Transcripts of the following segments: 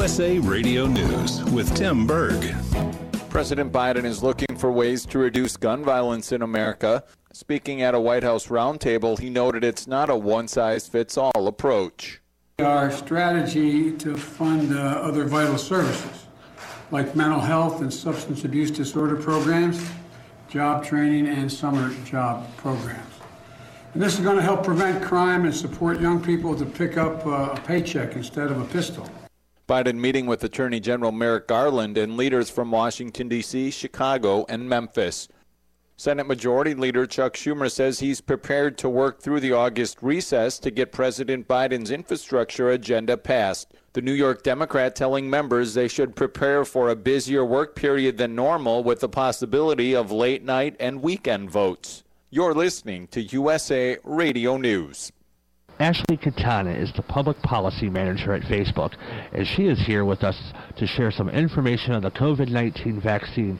USA Radio News with Tim Berg. President Biden is looking for ways to reduce gun violence in America. Speaking at a White House roundtable, he noted it's not a one size fits all approach. Our strategy to fund uh, other vital services like mental health and substance abuse disorder programs, job training, and summer job programs. And this is going to help prevent crime and support young people to pick up uh, a paycheck instead of a pistol. Biden meeting with Attorney General Merrick Garland and leaders from Washington, D.C., Chicago, and Memphis. Senate Majority Leader Chuck Schumer says he's prepared to work through the August recess to get President Biden's infrastructure agenda passed. The New York Democrat telling members they should prepare for a busier work period than normal with the possibility of late night and weekend votes. You're listening to USA Radio News. Ashley Katana is the public policy manager at Facebook, and she is here with us to share some information on the COVID 19 vaccine.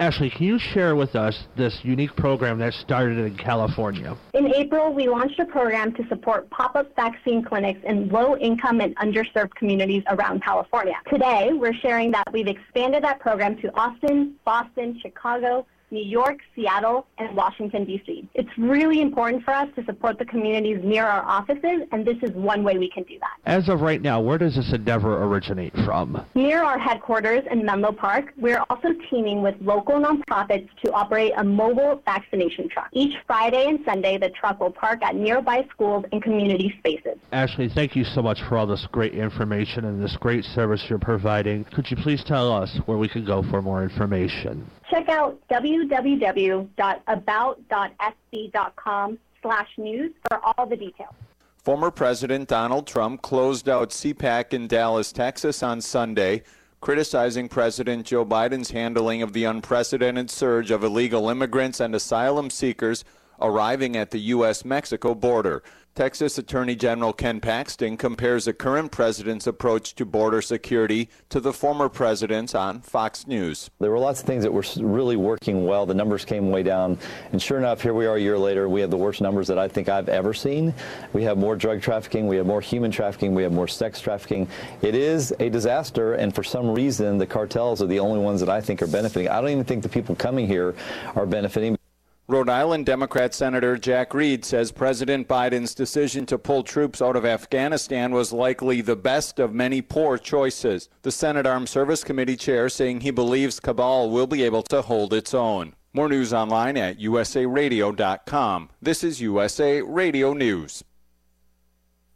Ashley, can you share with us this unique program that started in California? In April, we launched a program to support pop up vaccine clinics in low income and underserved communities around California. Today, we're sharing that we've expanded that program to Austin, Boston, Chicago, New York, Seattle, and Washington, D.C. It's really important for us to support the communities near our offices, and this is one way we can do that. As of right now, where does this endeavor originate from? Near our headquarters in Menlo Park, we're also teaming with local nonprofits to operate a mobile vaccination truck. Each Friday and Sunday, the truck will park at nearby schools and community spaces. Ashley, thank you so much for all this great information and this great service you're providing. Could you please tell us where we can go for more information? Check out www.about.sc.com slash news for all the details. Former President Donald Trump closed out CPAC in Dallas, Texas on Sunday, criticizing President Joe Biden's handling of the unprecedented surge of illegal immigrants and asylum seekers arriving at the U.S. Mexico border. Texas Attorney General Ken Paxton compares the current president's approach to border security to the former president's on Fox News. There were lots of things that were really working well. The numbers came way down. And sure enough, here we are a year later. We have the worst numbers that I think I've ever seen. We have more drug trafficking. We have more human trafficking. We have more sex trafficking. It is a disaster. And for some reason, the cartels are the only ones that I think are benefiting. I don't even think the people coming here are benefiting. Rhode Island Democrat Senator Jack Reed says President Biden's decision to pull troops out of Afghanistan was likely the best of many poor choices. The Senate Armed Service Committee chair saying he believes Kabul will be able to hold its own. More news online at usaradio.com. This is USA Radio News.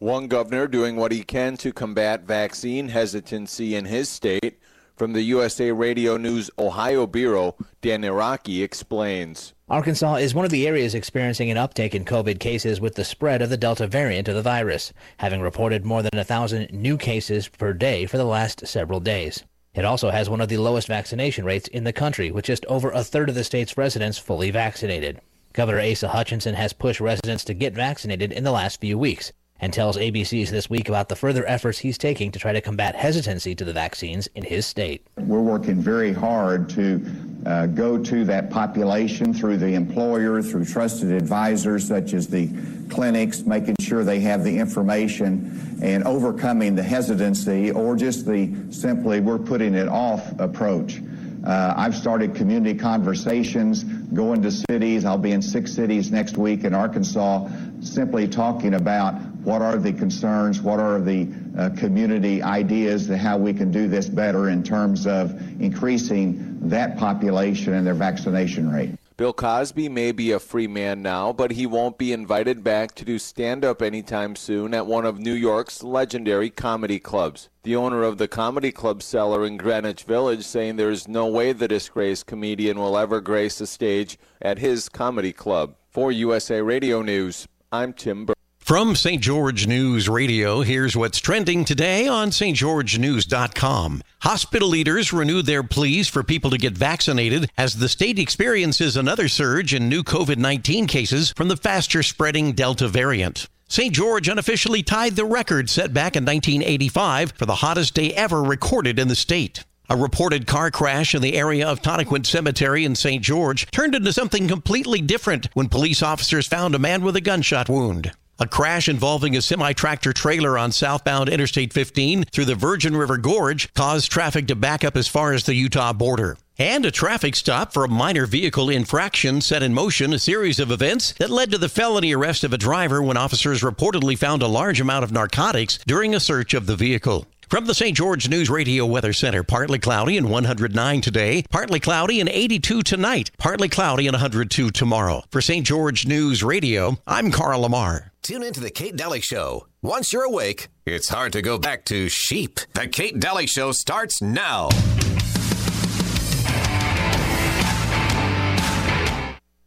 One governor doing what he can to combat vaccine hesitancy in his state. From the USA Radio News Ohio Bureau, Dan Iraqi explains. Arkansas is one of the areas experiencing an uptick in COVID cases with the spread of the Delta variant of the virus, having reported more than a thousand new cases per day for the last several days. It also has one of the lowest vaccination rates in the country, with just over a third of the state's residents fully vaccinated. Governor Asa Hutchinson has pushed residents to get vaccinated in the last few weeks and tells ABC's This Week about the further efforts he's taking to try to combat hesitancy to the vaccines in his state. We're working very hard to uh, go to that population through the employer, through trusted advisors such as the clinics, making sure they have the information and overcoming the hesitancy or just the simply we're putting it off approach. Uh, I've started community conversations, going to cities. I'll be in six cities next week in Arkansas, simply talking about what are the concerns, what are the uh, community ideas how we can do this better in terms of increasing that population and their vaccination rate. Bill Cosby may be a free man now, but he won't be invited back to do stand up anytime soon at one of New York's legendary comedy clubs. The owner of the comedy club cellar in Greenwich Village saying there's no way the disgraced comedian will ever grace a stage at his comedy club. For USA Radio News, I'm Tim Burke. From St. George News Radio, here's what's trending today on stgeorgenews.com. Hospital leaders renewed their pleas for people to get vaccinated as the state experiences another surge in new COVID 19 cases from the faster spreading Delta variant. St. George unofficially tied the record set back in 1985 for the hottest day ever recorded in the state. A reported car crash in the area of Tonaquint Cemetery in St. George turned into something completely different when police officers found a man with a gunshot wound. A crash involving a semi tractor trailer on southbound Interstate 15 through the Virgin River Gorge caused traffic to back up as far as the Utah border. And a traffic stop for a minor vehicle infraction set in motion a series of events that led to the felony arrest of a driver when officers reportedly found a large amount of narcotics during a search of the vehicle. From the St. George News Radio Weather Center, partly cloudy and 109 today, partly cloudy and 82 tonight, partly cloudy and 102 tomorrow. For St. George News Radio, I'm Carl Lamar. Tune into the Kate Dalley Show. Once you're awake, it's hard to go back to sheep. The Kate Dalley Show starts now.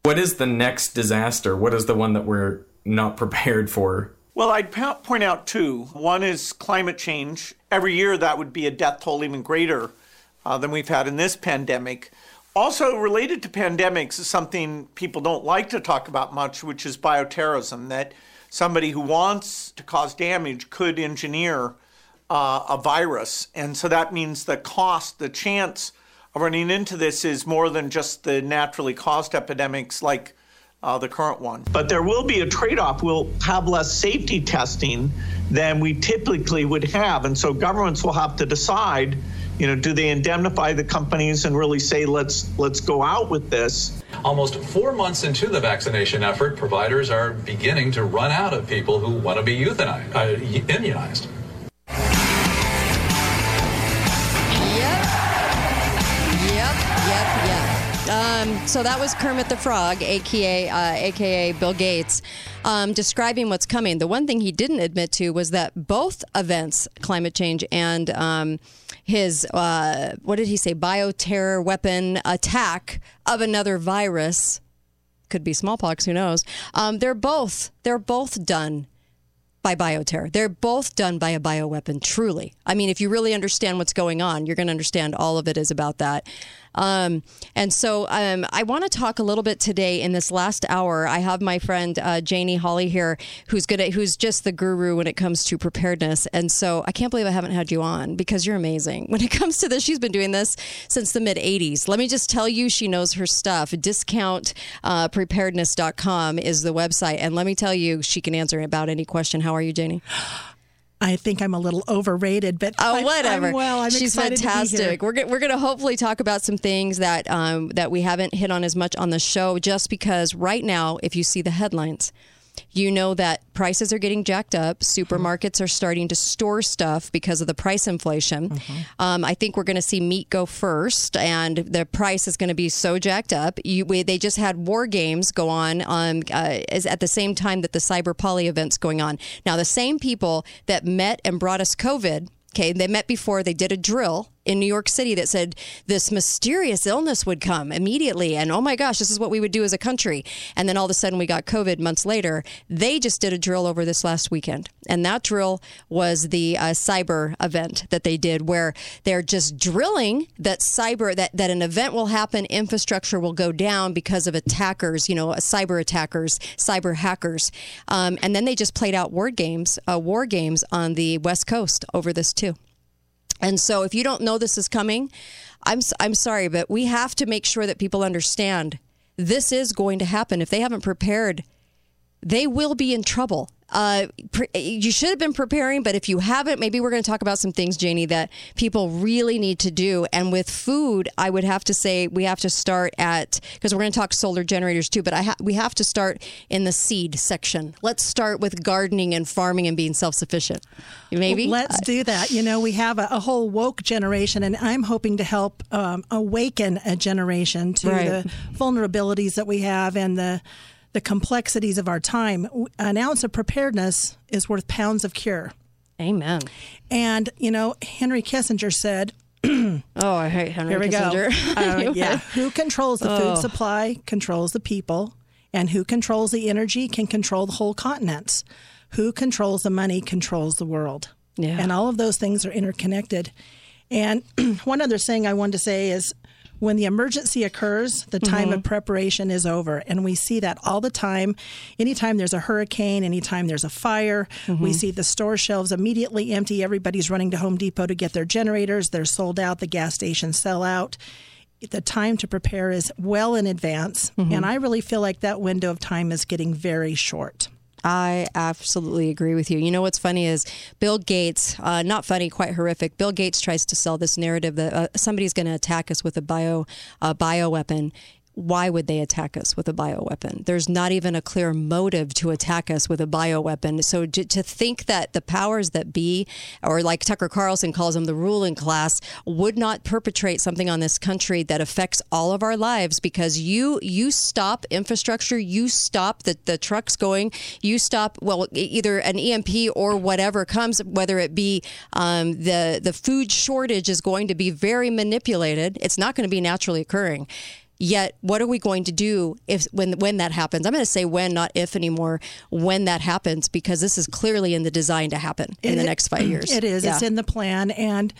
What is the next disaster? What is the one that we're not prepared for? Well, I'd point out two. One is climate change. Every year, that would be a death toll even greater uh, than we've had in this pandemic. Also, related to pandemics is something people don't like to talk about much, which is bioterrorism. That somebody who wants to cause damage could engineer uh, a virus. And so that means the cost, the chance of running into this is more than just the naturally caused epidemics like uh, the current one. But there will be a trade off. We'll have less safety testing than we typically would have. And so governments will have to decide you know do they indemnify the companies and really say let's let's go out with this almost four months into the vaccination effort providers are beginning to run out of people who want to be euthanized, uh, immunized Um, so that was Kermit the Frog, aka uh, aka Bill Gates, um, describing what's coming. The one thing he didn't admit to was that both events, climate change and um, his uh, what did he say, bioterror weapon attack of another virus, could be smallpox, who knows? Um, they're both they're both done by bioterror. They're both done by a bioweapon, truly. I mean, if you really understand what's going on, you're going to understand all of it is about that. Um, and so um, I want to talk a little bit today in this last hour. I have my friend uh, Janie Hawley here, who's good at, who's just the guru when it comes to preparedness. And so I can't believe I haven't had you on because you're amazing when it comes to this. She's been doing this since the mid 80s. Let me just tell you, she knows her stuff. Discountpreparedness.com uh, is the website, and let me tell you, she can answer about any question. How are you, Janie? I think I'm a little overrated, but oh, I'm, whatever. I'm well, I'm she's fantastic. We're we're going to hopefully talk about some things that um, that we haven't hit on as much on the show, just because right now, if you see the headlines, you know that prices are getting jacked up. Supermarkets are starting to store stuff because of the price inflation. Mm-hmm. Um, I think we're going to see meat go first, and the price is going to be so jacked up. You, we, they just had war games go on um, uh, at the same time that the cyber poly events going on. Now, the same people that met and brought us COVID Okay, they met before, they did a drill in New York City that said this mysterious illness would come immediately. And oh my gosh, this is what we would do as a country. And then all of a sudden we got COVID months later. They just did a drill over this last weekend. And that drill was the uh, cyber event that they did where they're just drilling that cyber, that, that an event will happen, infrastructure will go down because of attackers, you know, cyber attackers, cyber hackers. Um, and then they just played out word games, uh, war games on the West Coast over this too. And so if you don't know this is coming, I'm I'm sorry, but we have to make sure that people understand this is going to happen. If they haven't prepared, they will be in trouble uh, pre- you should have been preparing, but if you haven't, maybe we're going to talk about some things, Janie, that people really need to do. And with food, I would have to say we have to start at because we're going to talk solar generators too. But I ha- we have to start in the seed section. Let's start with gardening and farming and being self sufficient. Maybe well, let's do that. You know, we have a, a, whole woke generation, and I'm hoping to help um, awaken a generation to right. the vulnerabilities that we have and the the complexities of our time, an ounce of preparedness is worth pounds of cure. Amen. And, you know, Henry Kissinger said, oh, I hate Henry Here we Kissinger. Go. Uh, yeah. Who controls the food oh. supply controls the people, and who controls the energy can control the whole continents. who controls the money controls the world. Yeah. And all of those things are interconnected. And one other thing I wanted to say is when the emergency occurs, the time Mm-hmm. of preparation is over. And we see that all the time. Anytime there's a hurricane, anytime there's a fire, Mm-hmm. we see the store shelves immediately empty. Everybody's running to Home Depot to get their generators. They're sold out. The gas stations sell out. The time to prepare is well in advance. Mm-hmm. And I really feel like that window of time is getting very short. I absolutely agree with you. You know what's funny is Bill Gates, uh, not funny, quite horrific. Bill Gates tries to sell this narrative that uh, somebody's going to attack us with a bio uh, bioweapon. Why would they attack us with a bioweapon? There's not even a clear motive to attack us with a bioweapon. So to, to think that the powers that be, or like Tucker Carlson calls them, the ruling class, would not perpetrate something on this country that affects all of our lives because you you stop infrastructure, you stop the, the trucks going, you stop well either an EMP or whatever comes, whether it be um, the the food shortage is going to be very manipulated. It's not going to be naturally occurring. Yet, what are we going to do if when when that happens? I'm going to say when, not if anymore. When that happens, because this is clearly in the design to happen in the next five years. It is. Yeah. It's in the plan. And,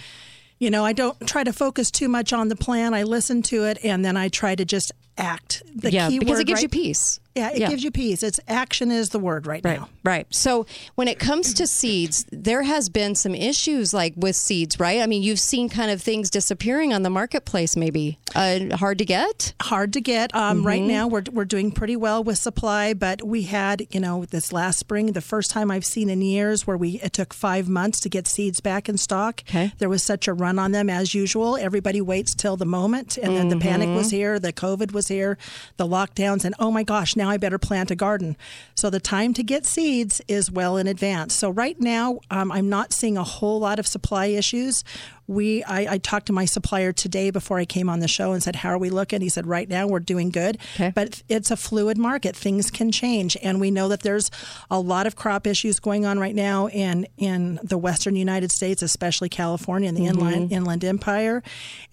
you know, I don't try to focus too much on the plan. I listen to it and then I try to just act. The yeah, key because it gives right- you peace. Yeah, it Yeah. gives you peace. It's action is the word right, Right, now. right. So when it comes to seeds, there has been some issues like with seeds, right? I mean, you've seen kind of things disappearing on the marketplace, maybe uh, hard to get. Hard to get. Um, Right Mhm. now, we're, we're doing pretty well with supply, but we had, you know, this last spring, the first time I've seen in years where we it took five months to get seeds back in stock. Okay. There was such a run on them as usual. Everybody waits till the moment, and then the panic was Mm-hmm. here, the COVID was here, the lockdowns, and oh my gosh, now I better plant a garden. So the time to get seeds is well in advance. So right now, um, I'm not seeing a whole lot of supply issues. We, I, I talked to my supplier today before I came on the show and said, "How are we looking?" He said, "Right now, we're doing good, okay. but it's a fluid market. Things can change, and we know that there's a lot of crop issues going on right now in in the western United States, especially California and the inland Inland Empire,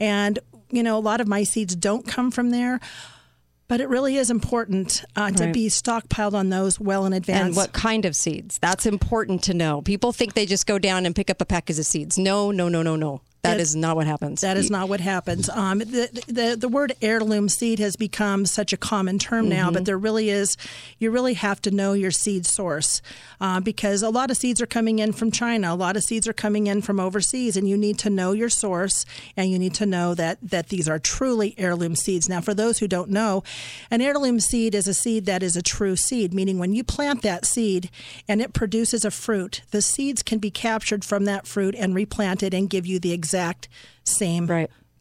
and you know, a lot of my seeds don't come from there." But it really is important uh, to Right. be stockpiled on those well in advance. And what kind of seeds? That's important to know. People think they just go down and pick up a package of seeds. No, no, no, no, no. That It- is not what happens. That is not what happens. Um, the, the the word heirloom seed has become such a common term now, Mm-hmm. but there really is. You really have to know your seed source uh, because a lot of seeds are coming in from China. A lot of seeds are coming in from overseas, and you need to know your source, and you need to know that that these are truly heirloom seeds. Now, for those who don't know, an heirloom seed is a seed that is a true seed, meaning when you plant that seed and it produces a fruit, the seeds can be captured from that fruit and replanted and give you the exact same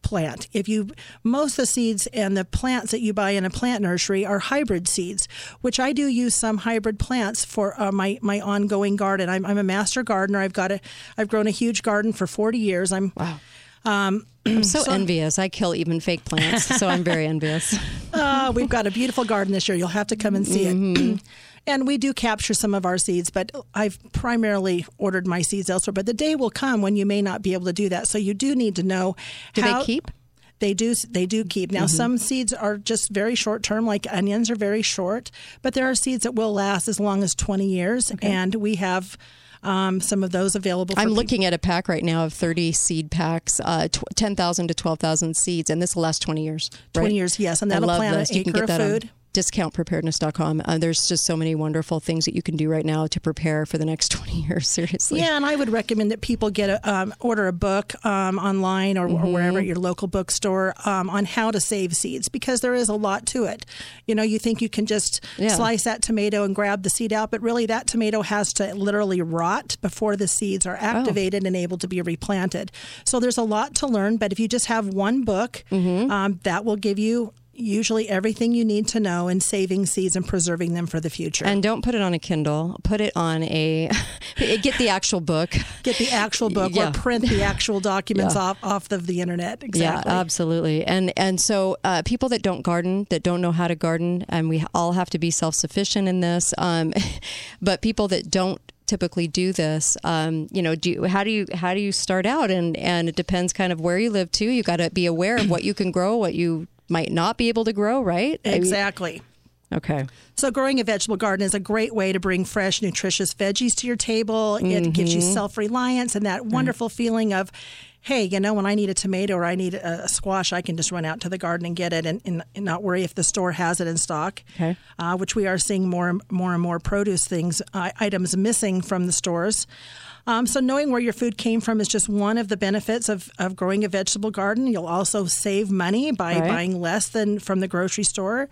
plant. If you most of the seeds and the plants that you buy in a plant nursery are hybrid seeds, which I do use some hybrid plants for uh, my my ongoing garden. I'm, I'm a master gardener. I've got a I've grown a huge garden for 40 years. I'm wow. Um, I'm so, envious. I kill even fake plants, so I'm very envious. uh, we've got a beautiful garden this year. You'll have to come and see it. and we do capture some of our seeds, but I've primarily ordered my seeds elsewhere. But the day will come when you may not be able to do that. So you do need to know. Do they how, keep? They do. They do keep. Now, Mhm. some seeds are just very short term, like onions are very short, but there are seeds that will last as long as 20 years, and we have. Um, some of those available. For I'm people. looking at a pack right now of 30 seed packs, uh, tw- 10,000 to 12,000 seeds, and this will last 20 years. 20 years, yes, and that'll plant this. an You can acre get of that on food. discountpreparedness.com. Uh, there's just so many wonderful things that you can do right now to prepare for the next 20 years. Seriously. Yeah, and I would recommend that people get a um, order a book um, online or, or wherever at your local bookstore um, on how to save seeds because there is a lot to it. You know, you think you can just Yeah. slice that tomato and grab the seed out, but really that tomato has to literally rot before the seeds are activated and able to be replanted. So there's a lot to learn, but if you just have one book, um, that will give you. Usually, everything you need to know in saving seeds and preserving them for the future. And don't put it on a Kindle. Put it on a. get the actual book. Get the actual book Yeah. or print the actual documents Yeah. off off of the internet. Exactly. Yeah, absolutely. And and so uh, people that don't garden, that don't know how to garden, and we all have to be self sufficient in this. Um, but people that don't typically do this um, you know do you, how do you how do you start out and and it depends kind of where you live too you got to be aware of what you can grow what you might not be able to grow right I mean, Exactly. Okay. So, growing a vegetable garden is a great way to bring fresh, nutritious veggies to your table. It gives you Mhm. self reliance and that wonderful feeling of, hey, you know, when I need a tomato or I need a, a squash, I can just run out to the garden and get it and, and, and not worry if the store has it in stock. Okay. Uh, which we are seeing more, and- more and more produce things, uh, items missing from the stores. Um, so, knowing where your food came from is just one of the benefits of, of growing a vegetable garden. You'll also save money by Right. buying less than from the grocery store.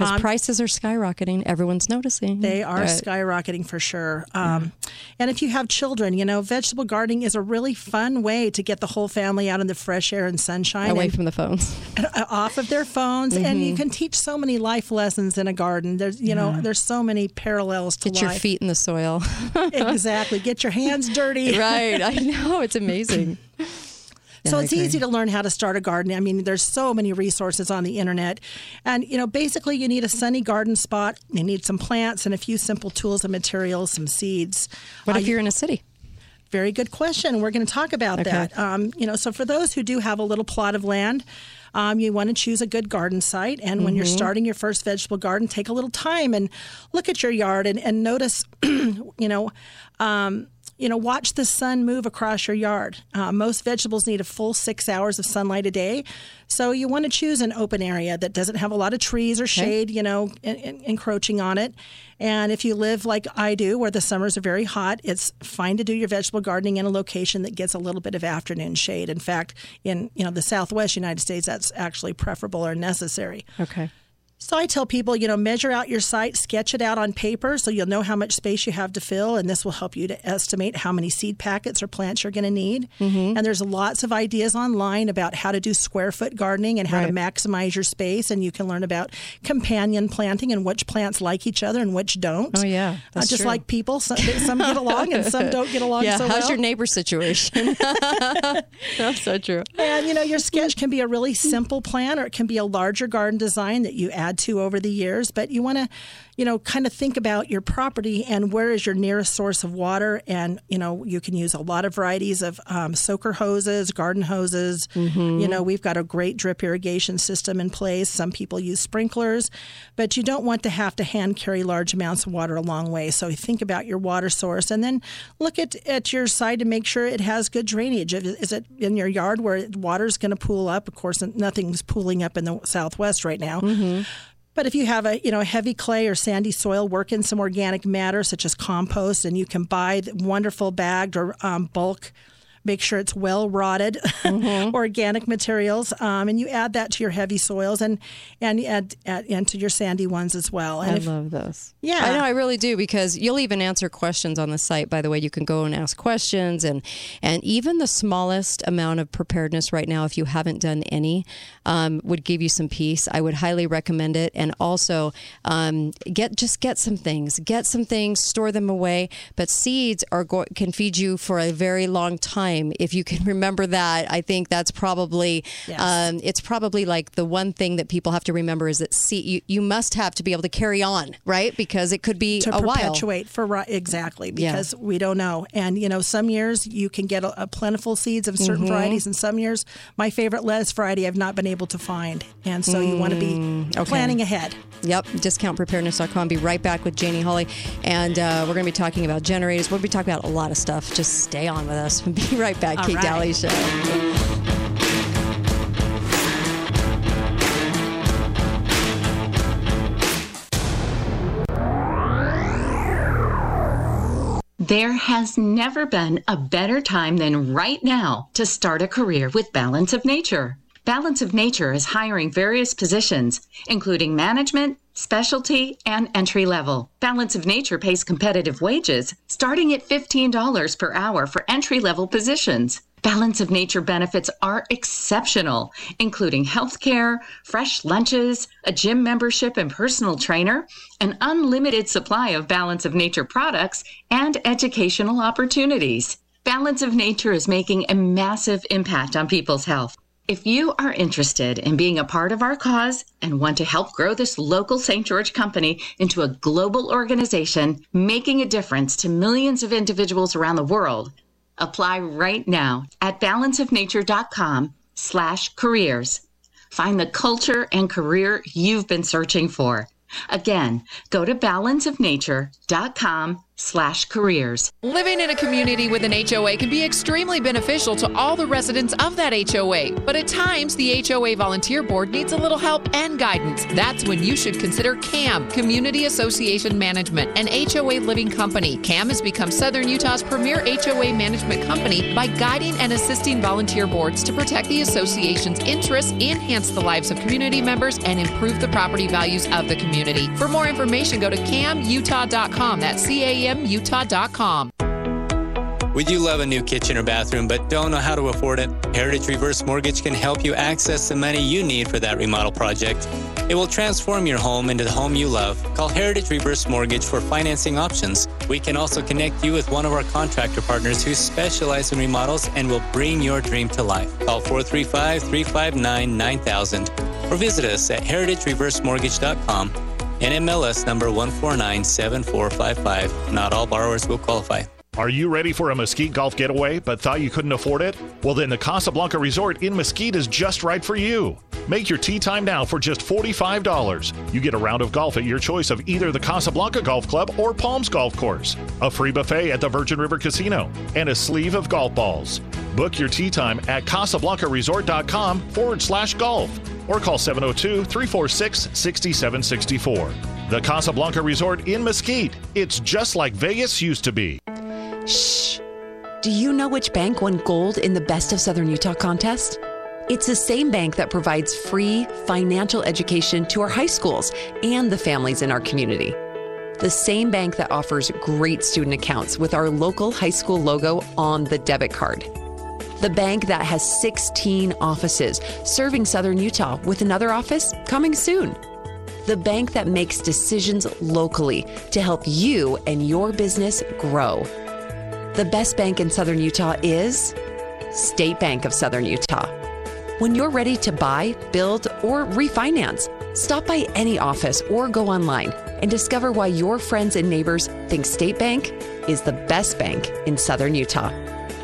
Because Um, prices are skyrocketing. Everyone's noticing. they are Right. skyrocketing for sure. Um, And if you have children, you know, vegetable gardening is a really fun way to get the whole family out in the fresh air and sunshine. Away and- from the phones. uh, off of their phones, and you Mhm. can teach so many life lessons in a garden. There's, you know, Yeah. there's so many parallels to Get your feet in the soil. exactly. Get your hands dirty. right. I know. It's amazing. So I it's agree. easy to learn how to start a garden. I mean, there's so many resources on the internet. And, you know, basically you need a sunny garden spot, you need some plants and a few simple tools and materials, some seeds. What Uh, if you're in a city? Very good question. We're going to talk about Okay. that. Um, you know, so for those who do have a little plot of land, um, you want to choose a good garden site. And when you're Mhm. starting your first vegetable garden, take a little time and look at your yard and, and notice, you know, um, you know, watch the sun move across your yard. Uh, most vegetables need a full six hours of sunlight a day. So you want to choose an open area that doesn't have a lot of trees or shade, you know, en- en- encroaching on it. And if you live like I do, where the summers are very hot, it's fine to do your vegetable gardening in a location that gets a little bit of afternoon shade. In fact, in you know the Southwest United States, that's actually preferable or necessary. Okay. So I tell people, you know, measure out your site, sketch it out on paper so you'll know how much space you have to fill, and this will help you to estimate how many seed packets or plants you're going to need. Mm-hmm. And there's lots of ideas online about how to do square foot gardening and how to maximize your space, and you can learn about companion planting and which plants like each other and which don't. Oh, yeah. Uh, just true. like people, some, some get along and some don't get along yeah. so How's well. your neighbor situation? That's so true. And you know, your sketch can be a really simple plan or it can be a larger garden design that you add to over the years, but you want to, you know, kind of think about your property and where is your nearest source of water and, you know, you can use a lot of varieties of um, soaker hoses, garden hoses. You know, we've got a great drip irrigation system in place. Some people use sprinklers, but you don't want to have to hand carry large amounts of water a long way. So think about your water source and then look at, at your site to make sure it has good drainage. Is is it in your yard where water's going to pool up? Of course, nothing's pooling up in the southwest right now. But if you have a you know heavy clay or sandy soil, work in some organic matter such as compost, and you can buy wonderful bagged or um, bulk. Make sure it's well rotted organic materials, um, and you add that to your heavy soils and and add, add into your sandy ones as well. And I if- love those. Yeah. I know I really do because you'll even answer questions on the site. By the way, you can go and ask questions and and even the smallest amount of preparedness right now, if you haven't done any, um, would give you some peace. I would highly recommend it. And also um, get just get some things, get some things, store them away. But seeds are go- can feed you for a very long time if you can remember that. I think that's probably Yes. um, it's probably like the one thing that people have to remember is that seed you, you must have to be able to carry on, right? Because it could be to a while. perpetuate for ri- exactly Yeah. because we don't know and you know some years you can get a, a plentiful seeds of certain Mhm. varieties and some years my favorite lettuce variety i've not been able to find and so you want to be Mm, okay. planning ahead Yep, discountpreparedness.com. Be right back with Janie Hawley. And uh, we're going to be talking about generators. We'll be talking about a lot of stuff. Just stay on with us. Be right back. All Kate right. Dalley Show. There has never been a better time than right now to start a career with Balance of Nature. Balance of Nature is hiring various positions, including management, specialty, and entry level. Balance of Nature pays competitive wages, starting at $15 per hour for entry level positions. Balance of Nature benefits are exceptional, including health care, fresh lunches, a gym membership and personal trainer, an unlimited supply of Balance of Nature products, and educational opportunities. Balance of Nature is making a massive impact on people's health. If you are interested in being a part of our cause and want to help grow this local St. George company into a global organization making a difference to millions of individuals around the world, apply right now at balanceofnature.com slash careers. Find the culture and career you've been searching for. Again, go to balanceofnature.com slash careers. Living in a community with an HOA can be extremely beneficial to all the residents of that HOA, but at times the HOA Volunteer Board needs a little help and guidance. That's when you should consider CAM, Community Association Management, an HOA living company. CAM has become Southern Utah's premier HOA management company by guiding and assisting volunteer boards to protect the association's interests, enhance the lives of community members, and improve the property values of the community. For more information, go to camutah.com. That's C A M Utah.com. Would you love a new kitchen or bathroom but don't know how to afford it? Heritage Reverse Mortgage can help you access the money you need for that remodel project. It will transform your home into the home you love. Call Heritage Reverse Mortgage for financing options. We can also connect you with one of our contractor partners who specialize in remodels and will bring your dream to life. Call 435 359 9000 or visit us at heritagereversemortgage.com NMLS number 1497455. Not all borrowers will qualify. Are you ready for a Mesquite golf getaway but thought you couldn't afford it? Well, then the Casablanca Resort in Mesquite is just right for you. Make your tee time now for just $45. You get a round of golf at your choice of either the Casablanca Golf Club or Palms Golf Course, a free buffet at the Virgin River Casino, and a sleeve of golf balls. Book your tee time at CasablancaResort.com forward slash golf or call 702 346 6764. The Casablanca Resort in Mesquite. It's just like Vegas used to be. Shh. Do you know which bank won gold in the Best of Southern Utah contest? It's the same bank that provides free financial education to our high schools and the families in our community. The same bank that offers great student accounts with our local high school logo on the debit card. The bank that has 16 offices serving Southern Utah with another office coming soon. The bank that makes decisions locally to help you and your business grow. The best bank in Southern Utah is State Bank of Southern Utah. When you're ready to buy, build, or refinance, stop by any office or go online and discover why your friends and neighbors think State Bank is the best bank in Southern Utah.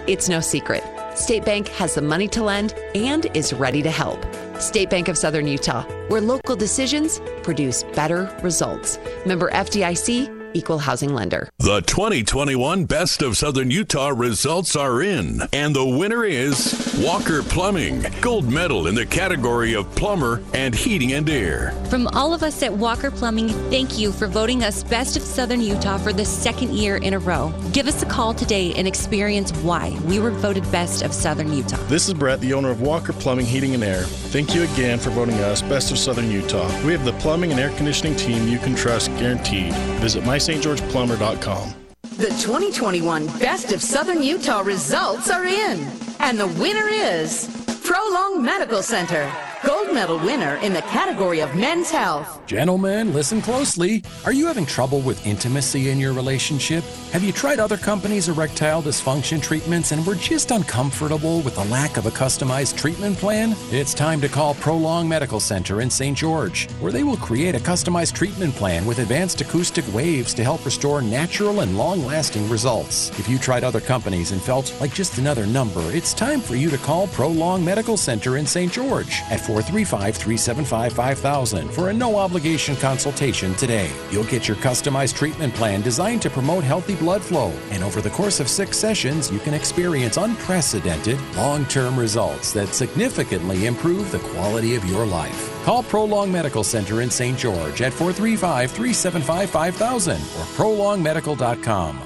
It's no secret. State Bank has the money to lend and is ready to help. State Bank of Southern Utah, where local decisions produce better results. Member FDIC, equal housing lender. The 2021 Best of Southern Utah results are in, and the winner is Walker Plumbing, gold medal in the category of plumber and heating and air. From all of us at Walker Plumbing, thank you for voting us Best of Southern Utah for the second year in a row. Give us a call today and experience why we were voted Best of Southern Utah. This is Brett, the owner of Walker Plumbing, Heating and Air. Thank you again for voting us Best of Southern Utah. We have the plumbing and air conditioning team you can trust guaranteed. Visit mystgeorgeplumber.com. The 2021 Best of Southern Utah results are in, and the winner is Prolong Medical Center. Gold medal winner in the category of men's health. Gentlemen, listen closely. Are you having trouble with intimacy in your relationship? Have you tried other companies' erectile dysfunction treatments and were just uncomfortable with the lack of a customized treatment plan? It's time to call Prolong Medical Center in St. George, where they will create a customized treatment plan with advanced acoustic waves to help restore natural and long lasting results. If you tried other companies and felt like just another number, it's time for you to call Prolong Medical Center in St. George at 435 375 5000 for a no obligation consultation today. You'll get your customized treatment plan designed to promote healthy blood flow, and over the course of six sessions, you can experience unprecedented long term results that significantly improve the quality of your life. Call Prolong Medical Center in St. George at 435 375 5000 or prolongmedical.com.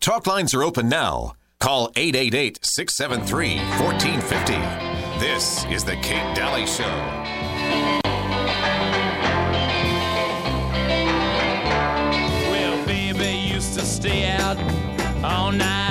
Talk lines are open now. Call 888 673 1450. This is The Kate Dalley Show. Well, baby used to stay out all night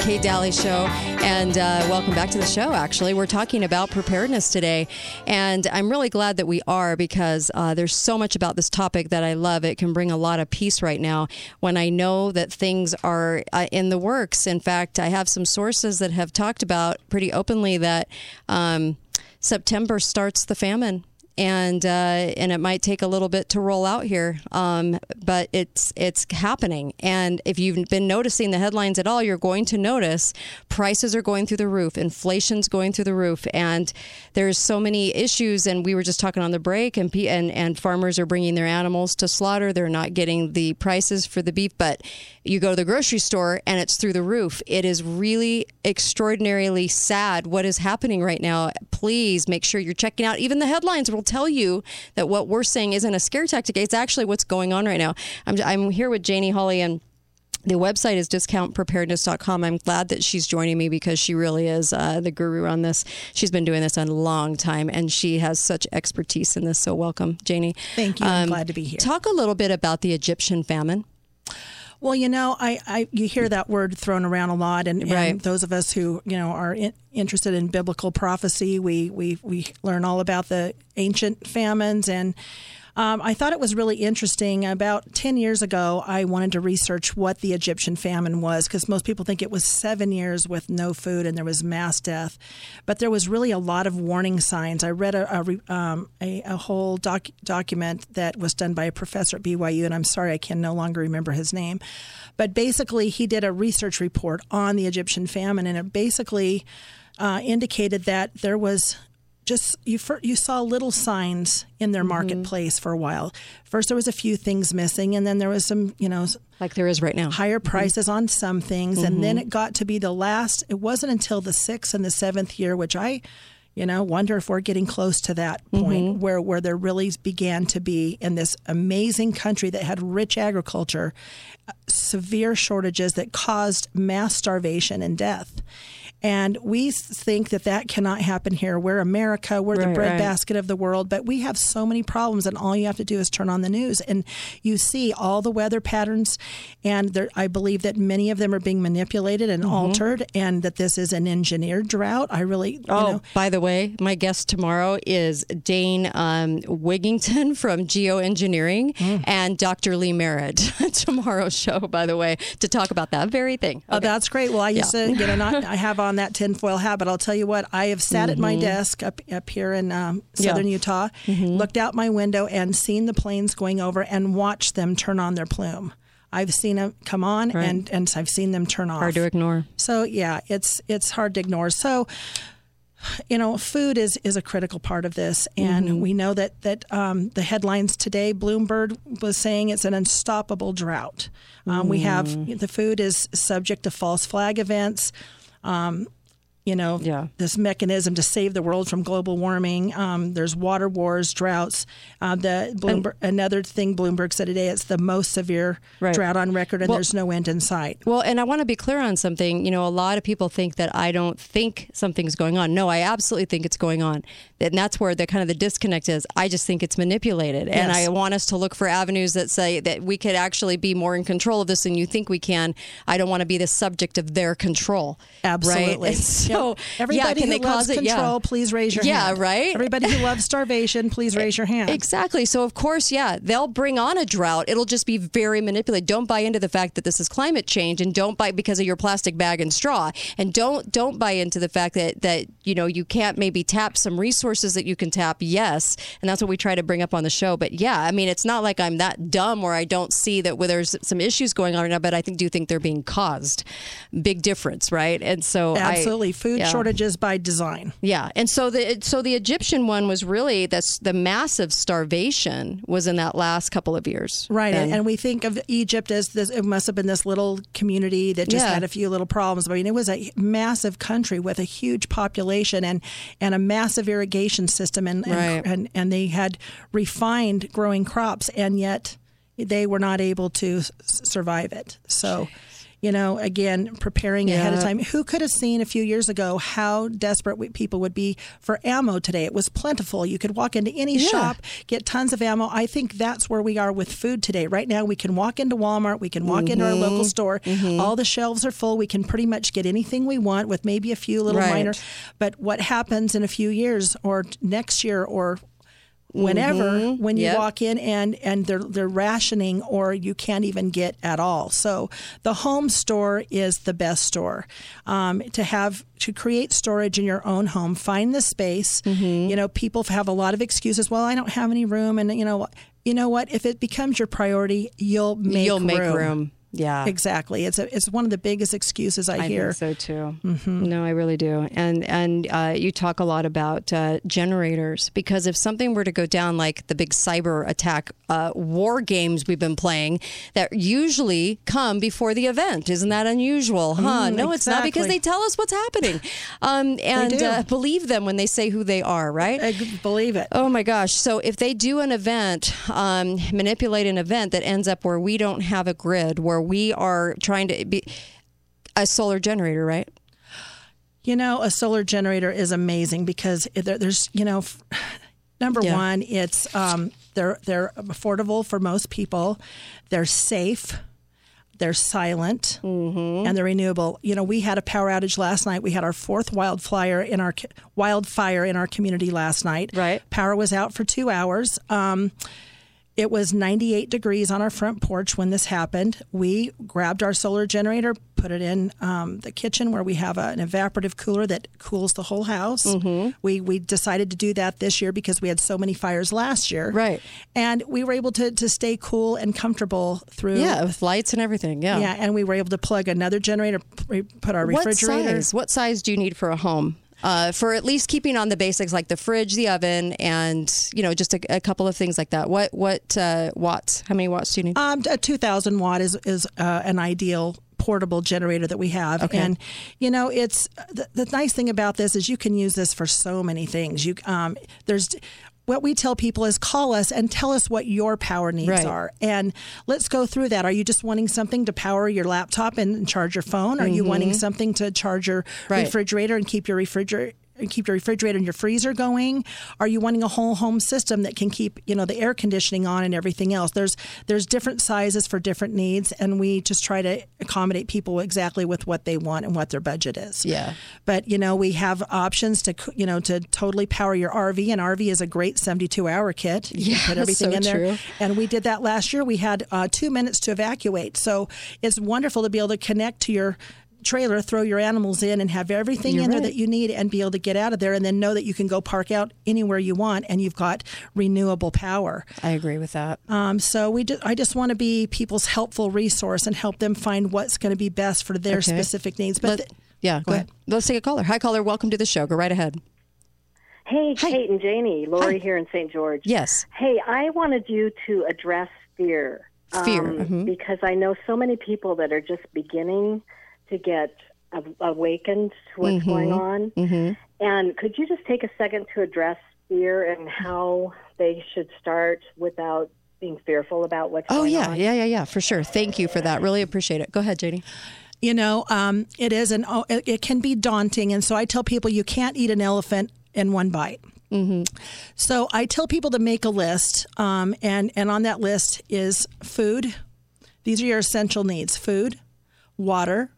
Kate Dalley Show, and uh, welcome back to the show. Actually, we're talking about preparedness today, and I'm really glad that we are because uh, there's so much about this topic that I love. It can bring a lot of peace right now when I know that things are uh, in the works. In fact, I have some sources that have talked about pretty openly that um, September starts the famine and uh, and it might take a little bit to roll out here, um, but it's it's happening. And if you've been noticing the headlines at all, you're going to notice prices are going through the roof, inflation's going through the roof, and there's so many issues. And we were just talking on the break, and and and farmers are bringing their animals to slaughter. They're not getting the prices for the beef, but you go to the grocery store and it's through the roof. It is really extraordinarily sad what is happening right now. Please make sure you're checking out. Even the headlines will tell you that what we're saying isn't a scare tactic. It's actually what's going on right now. I'm, I'm here with Janie Hawley and the website is discountpreparedness.com. I'm glad that she's joining me because she really is uh, the guru on this. She's been doing this a long time and she has such expertise in this. So, welcome, Janie. Thank you. I'm glad to be here. Talk a little bit about the Egyptian famine. Well, you know, I, I you hear that word thrown around a lot, and, and Right. those of us who you know are in, interested in biblical prophecy, we we we learn all about the ancient famines and. Um, I thought it was really interesting. About 10 years ago, I wanted to research what the Egyptian famine was because most people think it was seven years with no food and there was mass death. But there was really a lot of warning signs. I read a, a, um, a, a whole doc, document that was done by a professor at BYU, and I'm sorry I can no longer remember his name. But basically, he did a research report on the Egyptian famine, and it basically uh, indicated that there was just you fir- you saw little signs in their marketplace for a while. First, there was a few things missing, and then there was some, you know, like there is right now, higher prices on some things, and then Mhm. it got to be the last. It wasn't until the sixth and the seventh year, which I, you know, wonder if we're getting close to that point Mhm. where where there really began to be in this amazing country that had rich agriculture, uh, severe shortages that caused mass starvation and death. And we think that that cannot happen here. We're America. We're the Right, right. breadbasket of the world. But we have so many problems, and all you have to do is turn on the news, and you see all the weather patterns. And there, I believe that many of them are being manipulated and Mhm. altered, and that this is an engineered drought. I really, you Oh, know, by the way, my guest tomorrow is Dane um, Wigington from Geoengineering Mm. and Dr. Lee Merritt. Tomorrow's show, by the way, to talk about that very thing. Oh, that's great. Well, I used Yeah. to, you know, not I have on that tinfoil hat, but I'll tell you what, I have sat at my Mhm. desk up up here in um, Yeah. southern Utah, Mhm. looked out my window and seen the planes going over and watched them turn on their plume. I've seen them come on Right. and and I've seen them turn off. Hard to ignore. So yeah, it's it's hard to ignore. So you know, food is is a critical part of this, and Mhm. we know that that um, the headlines today, Bloomberg was saying it's an unstoppable drought. Um, We have Mm. the food is subject to false flag events. Um, you know, this mechanism to save the world from global warming. Um, there's water wars, droughts. Uh, the Bloomberg, another thing Bloomberg said today, it's the most severe Right. drought on record, and Well- there's no end in sight. Well, and I want to be clear on something. You know, a lot of people think that I don't think something's going on. No, I absolutely think it's going on. And that's where the kind of the disconnect is. I just think it's manipulated. And I want us to look for avenues that say that we could actually be more in control of this than you think we can. I don't want to be the subject of their control. Absolutely. Right? And so, everybody yeah, can who they loves cause it? Yeah. control, please raise your yeah, hand. Yeah, right? Everybody who loves starvation, please raise your hand. Exactly. So of course, yeah, they'll bring on a drought. It'll just be very manipulated. Don't buy into the fact that this is climate change, and don't buy because of your plastic bag and straw, and don't don't buy into the fact that that you know you can't maybe tap some resources that you can tap. Yes, and that's what we try to bring up on the show. But yeah, I mean, it's not like I'm that dumb where I don't see that where there's some issues going on right now. But I think do think they're being caused. Big difference, right? And so I- Absolutely, food yeah. shortages by design. Yeah, and so the so the Egyptian one was really this the massive starvation was in that last couple of years, Right, and, And- we think of Egypt as this. It must have been this little community that just Yeah. had a few little problems. I mean, it was a massive country with a huge population and and a massive irrigation system, and and, Right. and, and they had refined growing crops, and yet they were not able to s- survive it. So. You know, again, preparing ahead of time. Who could have seen a few years ago how desperate we, people would be for ammo today? It was plentiful. You could walk into any Yeah. shop, get tons of ammo. I think that's where we are with food today. Right now, we can walk into Walmart, we can walk into our Mhm. local store. Mhm. All the shelves are full. We can pretty much get anything we want with maybe a few little Right. minor. But what happens in a few years or next year or whenever Mhm. when you Yep. walk in and and they're they're rationing or you can't even get at all so the home store is the best store um, to have to create storage in your own home find the space Mm-hmm. you know people have a lot of excuses well i don't have any room and you know you know what if it becomes your priority you'll make You'll room. make room. Yeah. exactly it's a, it's one of the biggest excuses i, hear. I hear think so too. Mhm. No, I really do. And and uh, you talk a lot about uh, generators because if something were to go down, like the big cyber attack uh, war games we've been playing, that usually come before the event. Isn't that unusual? Huh? Mm, no, it's not because they tell us what's happening, um, and do. uh, believe them when they say who they are. Right? I believe it. Oh my gosh! So if they do an event, um, manipulate an event that ends up where we don't have a grid, where we are trying to be a solar generator, right? You know, a solar generator is amazing because there, there's, you know, number Yeah. one, it's um, they're they're affordable for most people. They're safe. They're silent Mm-hmm. and they're renewable. You know, we had a power outage last night. We had our fourth wildfire in our wildfire in our community last night. Right. Power was out for two hours. Um, it was 98 degrees on our front porch when this happened. We grabbed our solar generator, put it in um, the kitchen where we have a, an evaporative cooler that cools the whole house. Mm-hmm. We we decided to do that this year because we had so many fires last year. Right. And we were able to, to stay cool and comfortable through. Yeah, with lights and everything. Yeah. Yeah, and we were able to plug another generator, p- put our What size? What size do you need for a home? Uh, for at least keeping on the basics like the fridge, the oven, and you know just a, a couple of things like that. What what uh, watts? How many watts do you need? Um, a 2,000 watt is is uh, an ideal portable generator that we have. Okay. And you know, it's the, the nice thing about this is you can use this for so many things. You um, there's what we tell people is call us and tell us what your power needs Right. are. And let's go through that. Are you just wanting something to power your laptop and charge your phone? Are you wanting Mhm. something to charge your Right. refrigerator and keep your refrigerator keep your refrigerator and your freezer going? Are you wanting a whole home system that can keep, you know, the air conditioning on and everything else? There's there's different sizes for different needs and we just try to accommodate people exactly with what they want and what their budget is. Yeah. But, you know, we have options to, you know, to totally power your RV and RV is a great 72-hour kit. You Yeah, can put everything so in there. true. And we did that last year. We had uh, 2 minutes to evacuate. So, it's wonderful to be able to connect to your trailer, throw your animals in, and have everything You're in there that you need, and be able to get out of there, and then know that you can go park out anywhere you want, and you've got renewable power. I agree with that. Um, so we, ju- I just want to be people's helpful resource and help them find what's going to be best for their Okay. specific needs. But Let- th- yeah, go, ahead. Let's take a caller. Hi, caller. Welcome to the show. Go right ahead. Hey, Kate and Janie, Lori here in St. George. Yes. Hey, I wanted you to address fear. Fear, um, mhm. Because I know so many people that are just beginning to get awakened to what's Mhm. going on. Mm-hmm. And could you just take a second to address fear and how they should start without being fearful about what's Oh going yeah, on? yeah, yeah, yeah, yeah. for sure. Thank you for that. Really appreciate it. Go ahead, Janie. you know, um, it is an oh, it, it can be daunting, and so I tell people you can't eat an elephant in one bite. Mm-hmm. So I tell people to make a list, um, and and on that list is food. These are your essential needs: food, water,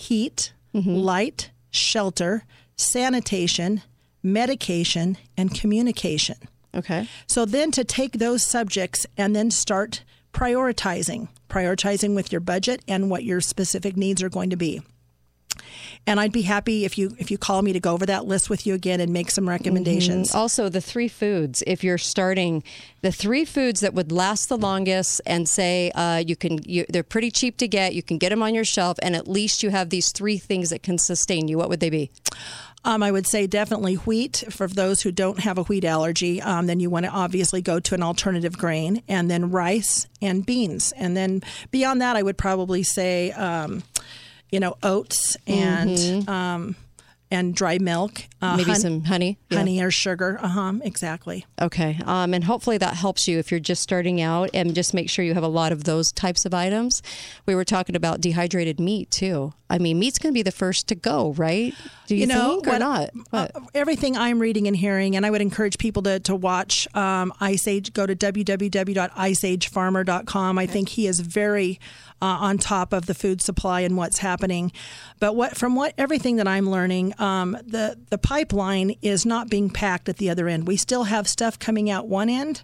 heat, mm-hmm. light, shelter, sanitation, medication, and communication. Okay. So then to take those subjects and then start prioritizing, prioritizing with your budget and what your specific needs are going to be. And I'd be happy if you if you call me to go over that list with you again and make some recommendations. Mhm. Also, the three foods. If you're starting, the three foods that would last the longest, and say uh, you can, you, they're pretty cheap to get. You can get them on your shelf, and at least you have these three things that can sustain you. What would they be? Um, I would say definitely wheat for those who don't have a wheat allergy. Um, then you want to obviously go to an alternative grain, and then rice and beans, and then beyond that, I would probably say, um, you know, oats and Mhm. um, and dry milk, uh, Maybe hun- some honey. Yeah. honey or sugar. Uh huh. Exactly. Okay. Um, and hopefully that helps you if you're just starting out and just make sure you have a lot of those types of items. We were talking about dehydrated meat too. I mean, meat's going to be the first to go, right? Do you, think or what- not? uh, everything I'm reading and hearing, and I would encourage people to, to watch um, Ice Age. Go to www.iceagefarmer.com. I think he is very uh, on top of the food supply and what's happening. But what from what everything that I'm learning, um, the the pipeline is not being packed at the other end. We still have stuff coming out one end.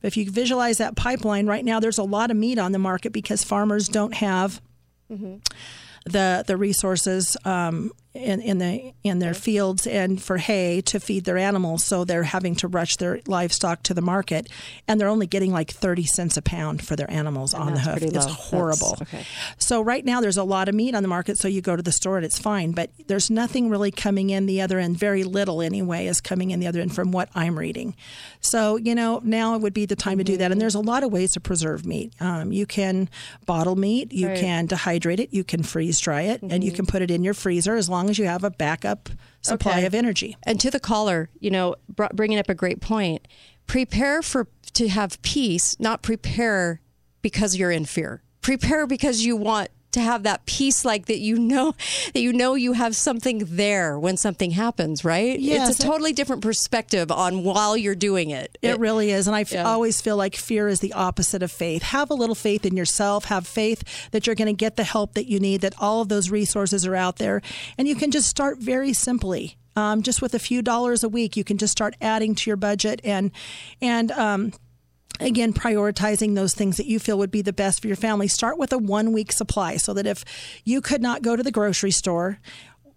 But if you visualize that pipeline right now, there's a lot of meat on the market because farmers don't have the the resources um, in in the in their fields and for hay to feed their animals, so they're having to rush their livestock to the market, and they're only getting like thirty cents a pound for their animals on the hoof. It's horrible. Okay. So right now there's a lot of meat on the market, so you go to the store and it's fine, but there's nothing really coming in the other end. Very little anyway is coming in the other end from what I'm reading. So you know now would be the time to do that, and there's a lot of ways to preserve meat. Um, you can bottle meat, you Right. can dehydrate it, you can freeze dry it, and you can put it in your freezer as long as you have a backup supply Okay. of energy. And to the caller, you know, bringing up a great point. Prepare for to have peace, not prepare because you're in fear. Prepare because you want to have that peace, like that you know that you know you have something there when something happens. Right? Yes. It's a totally different perspective on while you're doing it. It really is. And I Yeah. always feel like fear is the opposite of faith. Have a little faith in yourself. Have faith that you're going to get the help that you need, that all of those resources are out there. And you can just start very simply. Um, just with a few dollars a week, you can just start adding to your budget and, and, um, again prioritizing those things that you feel would be the best for your family. Start with a one week supply so that if you could not go to the grocery store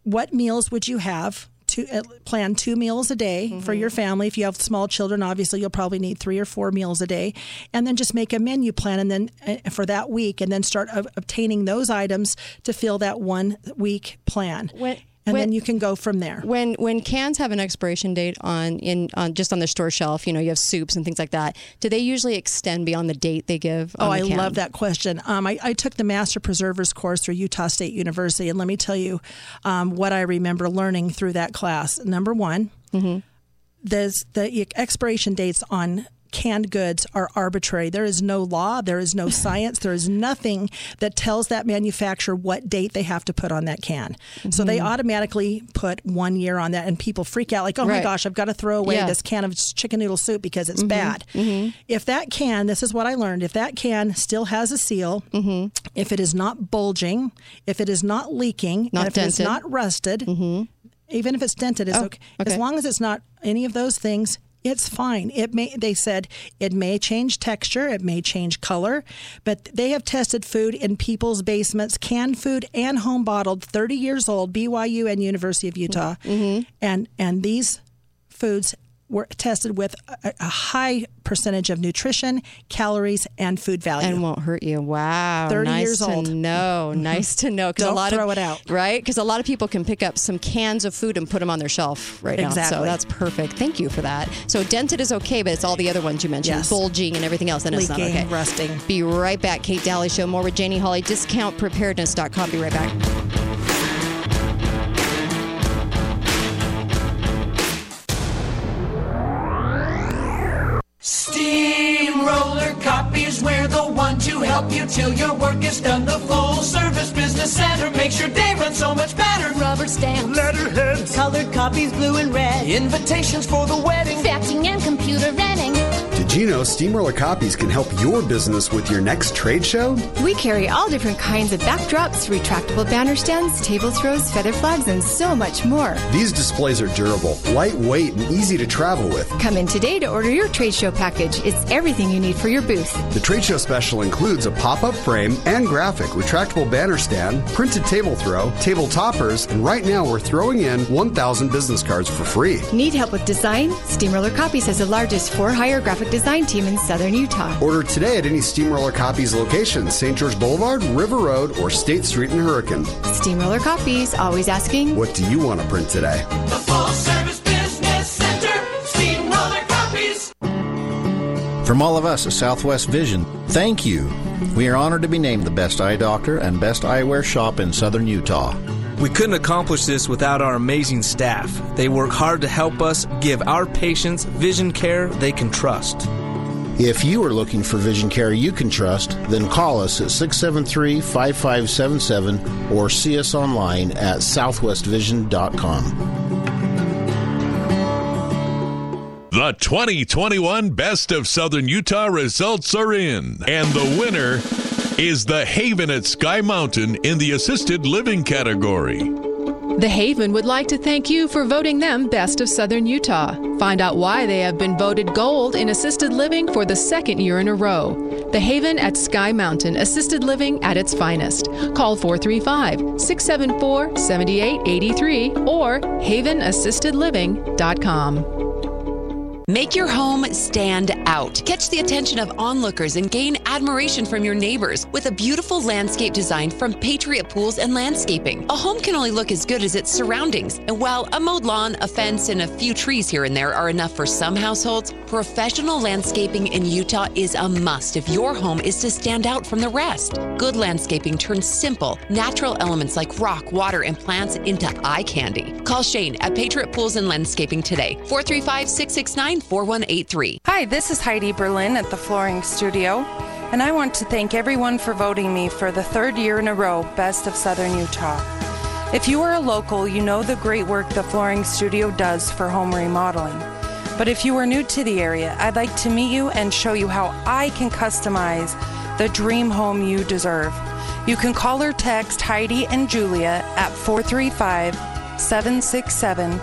what meals would you have? To uh, plan two meals a day for your family. If you have small children obviously you'll probably need three or four meals a day. And then just make a menu plan and then uh, for that week and then start ob- obtaining those items to fill that one week plan. When- and when- then you can go from there When when cans have an expiration date on in on just on the store shelf, you know, you have soups and things like that. Do they usually extend beyond the date they give? Oh, on I can? love that question. Um, I, I took the Master Preservers course through Utah State University, and let me tell you um, what I remember learning through that class. Number one, there's the expiration dates on canned goods are arbitrary. There is no law, there is no science, there is nothing that tells that manufacturer what date they have to put on that can. So they mm-hmm. automatically put one year on that, and people freak out like, oh my gosh, I've got to throw away Yeah. this can of chicken noodle soup because it's mm-hmm. bad. Mm-hmm. If that can, this is what I learned, if that can still has a seal, if it is not bulging, if it is not leaking, Not if it is not rusted, even if it's dented, it's Oh, okay. As long as it's not any of those things, it's fine. It may they said it may change texture, it may change color, but they have tested food in people's basements, canned food and home bottled, 30 years old, BYU and University of Utah. Mm-hmm. And and these foods were tested with a, a high percentage of nutrition, calories, and food value. and won't hurt you. Wow, 30 nice years to old. Mm-hmm. Nice to know. Don't lot throw of, it out. right? Because a lot of people can pick up some cans of food and put them on their shelf right now. So that's perfect. Thank you for that. So dented is okay, but it's all the other ones you mentioned, Yes. bulging and everything else, and it's not okay. rusting. Be right back. Kate Dalley Show. More with Janie Hawley. Discountpreparedness.com. Be right back. Help you till your work is done. The full service business center makes your day run so much better. Rubber stamps, Letterheads, colored copies, blue and red, invitations for the wedding. faxing and computer renting. Did you know Steamroller Copies can help your business with your next trade show? We carry all different kinds of backdrops, retractable banner stands, table throws, feather flags, and so much more. These displays are durable, lightweight, and easy to travel with. Come in today to order your trade show package. It's everything you need for your booth. The trade show special includes a pop up frame and graphic, retractable banner stand, printed table throw, table toppers, and right now we're throwing in 1,000 business cards for free. Need help with design? Steamroller Copies has the largest for hire graphic design team in southern Utah. Order today at any Steamroller Copies location St. George Boulevard, River Road, or State Street in Hurricane. Steamroller Copies, always asking. What do you want to print today? The full service business center, Steamroller copies. From all of us at Southwest Vision, thank you. We are honored to be named the best eye doctor and best eyewear shop in southern Utah. We couldn't accomplish this without our amazing staff. They work hard to help us give our patients vision care they can trust. If you are looking for vision care you can trust, then call us at 673 5577 or see us online at southwestvision.com. The 2021 Best of Southern Utah results are in, and the winner is the Haven at Sky Mountain in the assisted living category. The Haven would like to thank you for voting them Best of Southern Utah. Find out why they have been voted gold in assisted living for the second year in a row. The Haven at Sky Mountain, assisted living at its finest. Call 435 674 7883 or havenassistedliving.com. Make your home stand out. Catch the attention of onlookers and gain admiration from your neighbors with a beautiful landscape design from Patriot Pools and Landscaping. A home can only look as good as its surroundings. And while a mowed lawn, a fence, and a few trees here and there are enough for some households, professional landscaping in Utah is a must if your home is to stand out from the rest. Good landscaping turns simple, natural elements like rock, water, and plants into eye candy. Call Shane at Patriot Pools and Landscaping today. 435 669 4183. Hi, this is Heidi Berlin at the Flooring Studio, and I want to thank everyone for voting me for the third year in a row Best of Southern Utah. If you are a local, you know the great work the Flooring Studio does for home remodeling. But if you are new to the area, I'd like to meet you and show you how I can customize the dream home you deserve. You can call or text Heidi and Julia at 435 767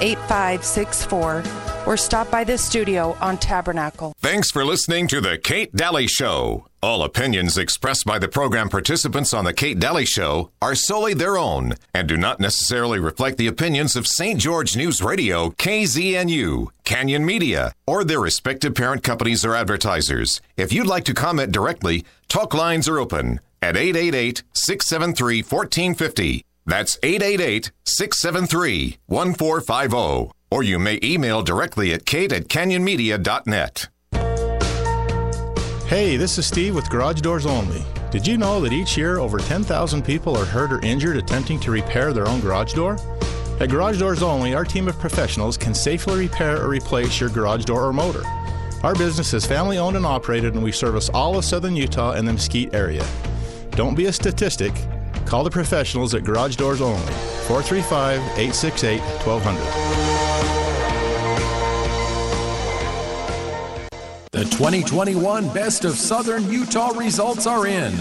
8564 or stop by the studio on Tabernacle. Thanks for listening to The Kate Dalley Show. All opinions expressed by the program participants on The Kate Dalley Show are solely their own and do not necessarily reflect the opinions of St. George News Radio, KZNU, Canyon Media, or their respective parent companies or advertisers. If you'd like to comment directly, talk lines are open at 888 673 1450. That's 888 673 1450 or you may email directly at kate at canyonmedia.net. Hey, this is Steve with Garage Doors Only. Did you know that each year over 10,000 people are hurt or injured attempting to repair their own garage door? At Garage Doors Only, our team of professionals can safely repair or replace your garage door or motor. Our business is family owned and operated, and we service all of southern Utah and the Mesquite area. Don't be a statistic. Call the professionals at Garage Doors Only, 435 868 1200. The 2021 Best of Southern Utah results are in,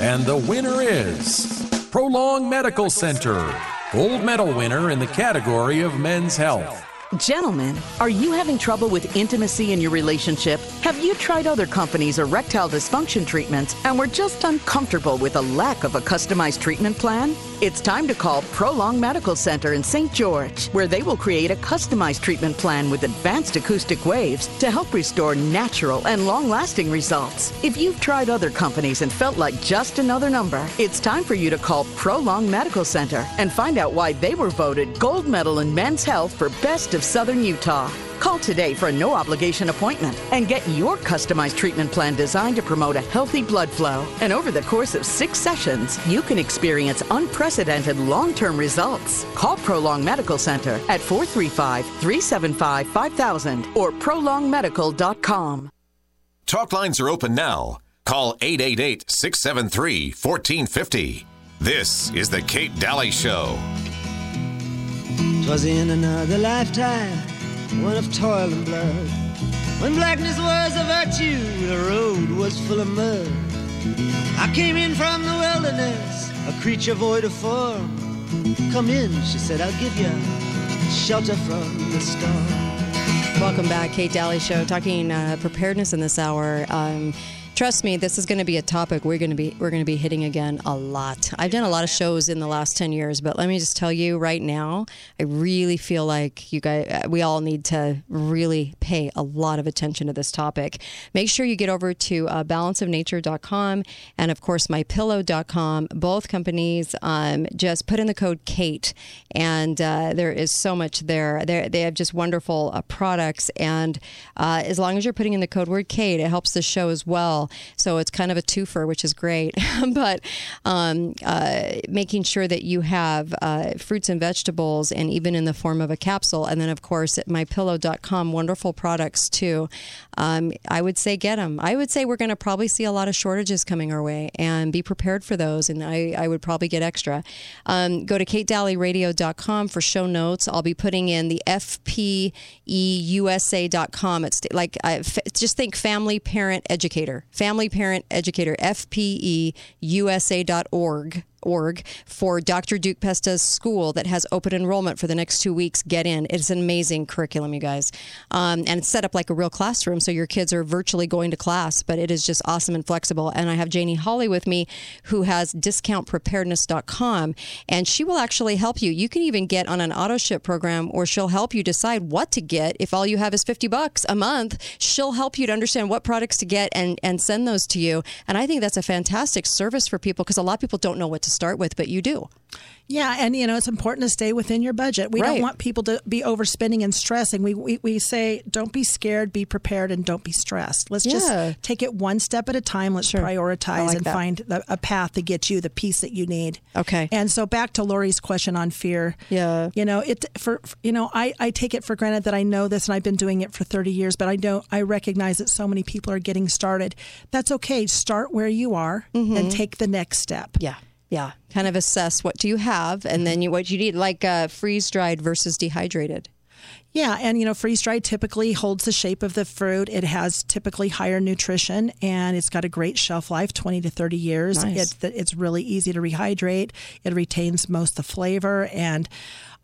and the winner is Prolong Medical Center, gold medal winner in the category of men's health. Gentlemen, are you having trouble with intimacy in your relationship? Have you tried other companies' erectile dysfunction treatments and were just uncomfortable with a lack of a customized treatment plan? It's time to call Prolong Medical Center in St. George, where they will create a customized treatment plan with advanced acoustic waves to help restore natural and long lasting results. If you've tried other companies and felt like just another number, it's time for you to call Prolong Medical Center and find out why they were voted gold medal in men's health for best of Southern Utah. Call today for a no obligation appointment and get your customized treatment plan designed to promote a healthy blood flow. And over the course of six sessions, you can experience unprecedented long term results. Call Prolong Medical Center at 435 375 5000 or prolongmedical.com. Talk lines are open now. Call 888 673 1450. This is The Kate Dalley Show. Twas in another lifetime, one of toil and blood. When blackness was a virtue, the road was full of mud. I came in from the wilderness, a creature void of form. Come in, she said, I'll give you shelter from the storm. Welcome back, Kate Dalley Show, talking uh, preparedness in this hour. Um, trust me, this is going to be a topic we're going to be we're going to be hitting again a lot. I've done a lot of shows in the last ten years, but let me just tell you right now, I really feel like you guys, we all need to really pay a lot of attention to this topic. Make sure you get over to uh, balanceofnature.com and of course mypillow.com. Both companies um, just put in the code Kate, and uh, there is so much there. They're, they have just wonderful uh, products, and uh, as long as you're putting in the code word Kate, it helps the show as well. So it's kind of a twofer, which is great. but um, uh, making sure that you have uh, fruits and vegetables, and even in the form of a capsule. And then, of course, at mypillow.com, wonderful products too. Um, I would say get them. I would say we're going to probably see a lot of shortages coming our way, and be prepared for those. And I, I would probably get extra. Um, go to katedalleyradio.com for show notes. I'll be putting in the FPEUSA.com. It's like I, f- just think family parent educator, family parent educator, org for Dr. Duke Pesta's school that has open enrollment for the next two weeks. Get in. It's an amazing curriculum, you guys. Um, and it's set up like a real classroom, so your kids are virtually going to class, but it is just awesome and flexible. And I have Janie Hawley with me, who has discountpreparedness.com, and she will actually help you. You can even get on an auto ship program, or she'll help you decide what to get. If all you have is 50 bucks a month, she'll help you to understand what products to get and, and send those to you. And I think that's a fantastic service for people because a lot of people don't know what to start with, but you do. Yeah, and you know it's important to stay within your budget. We Right. don't want people to be overspending and stressing. We, we we say don't be scared, be prepared, and don't be stressed. Let's Yeah. just take it one step at a time. Let's prioritize like and that. find the, a path to get you the peace that you need. Okay. And so back to Lori's question on fear. Yeah. You know it for you know I I take it for granted that I know this and I've been doing it for 30 years, but I don't I recognize that so many people are getting started. That's okay. Start where you are mm-hmm. and take the next step. Yeah. Yeah. Kind of assess what do you have and then you, what you need, like uh, freeze dried versus dehydrated. Yeah, and you know, freeze dried typically holds the shape of the fruit. It has typically higher nutrition, and it's got a great shelf life, twenty to thirty years. Nice. It, it's really easy to rehydrate. It retains most of the flavor, and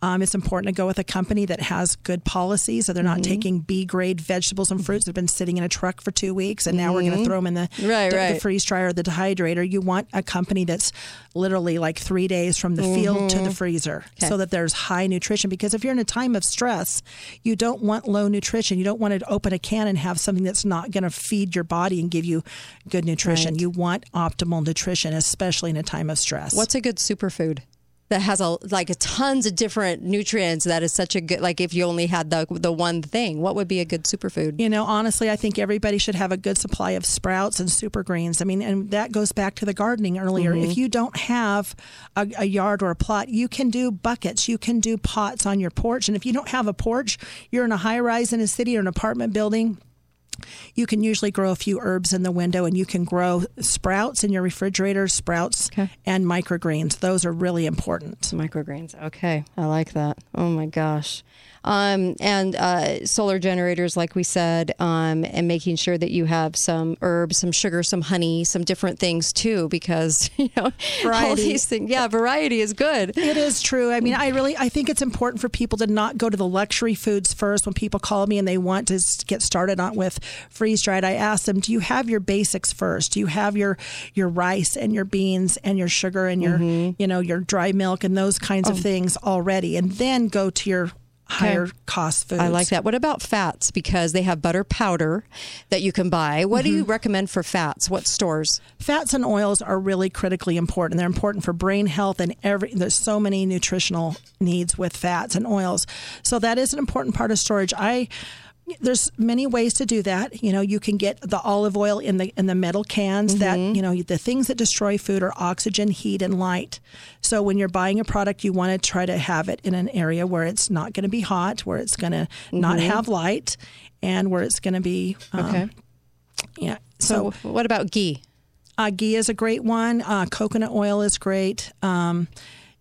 um, it's important to go with a company that has good policies, so they're not Mm-hmm. taking B grade vegetables and fruits that have been sitting in a truck for two weeks, and now we're going to throw them in the, Right, the, the freeze dryer or the dehydrator. You want a company that's literally like three days from the field to the Mhm. freezer, Okay. so that there's high nutrition. Because if you're in a time of stress, you don't want low nutrition. You don't want to open a can and have something that's not going to feed your body and give you good nutrition. Right. You want optimal nutrition, especially in a time of stress. What's a good superfood? That has a like a tons of different nutrients. That is such a good like if you only had the the one thing, what would be a good superfood? You know, honestly, I think everybody should have a good supply of sprouts and super greens. I mean, and that goes back to the gardening earlier. Mhm. If you don't have a, a yard or a plot, you can do buckets, you can do pots on your porch. And if you don't have a porch, you're in a high rise in a city or an apartment building. You can usually grow a few herbs in the window, and you can grow sprouts in your refrigerator, sprouts and microgreens. Those are really important. Microgreens. Okay, I like that. Oh my gosh. Um, and uh, solar generators, like we said, um, and making sure that you have some herbs, some sugar, some honey, some different things too, because you know all Variety. these things. Yeah, variety is good. It is true. I mean, I really I think it's important for people to not go to the luxury foods first. When people call me and they want to get started on with freeze dried, I ask them, "Do you have your basics first? Do you have your your rice and your beans and your sugar and your you know your dry milk and those kinds of Oh. things already?" And then go to your higher cost foods. I like that. What about fats? Because they have butter powder that you can buy. What do you Mm-hmm. recommend for fats? What stores? Fats and oils are really critically important. They're important for brain health and every there's so many nutritional needs with fats and oils. So that is an important part of storage. I there's many ways to do that. You know, you can get the olive oil in the in the metal cans that, you know, the things that destroy food are oxygen, heat and light. So when you're buying a product, you want to try to have it in an area where it's not going to be hot, where it's going to not Mhm. have light and where it's going to be um, Okay. yeah. So, what about ghee? Uh, ghee is a great one. Uh, coconut oil is great. Um,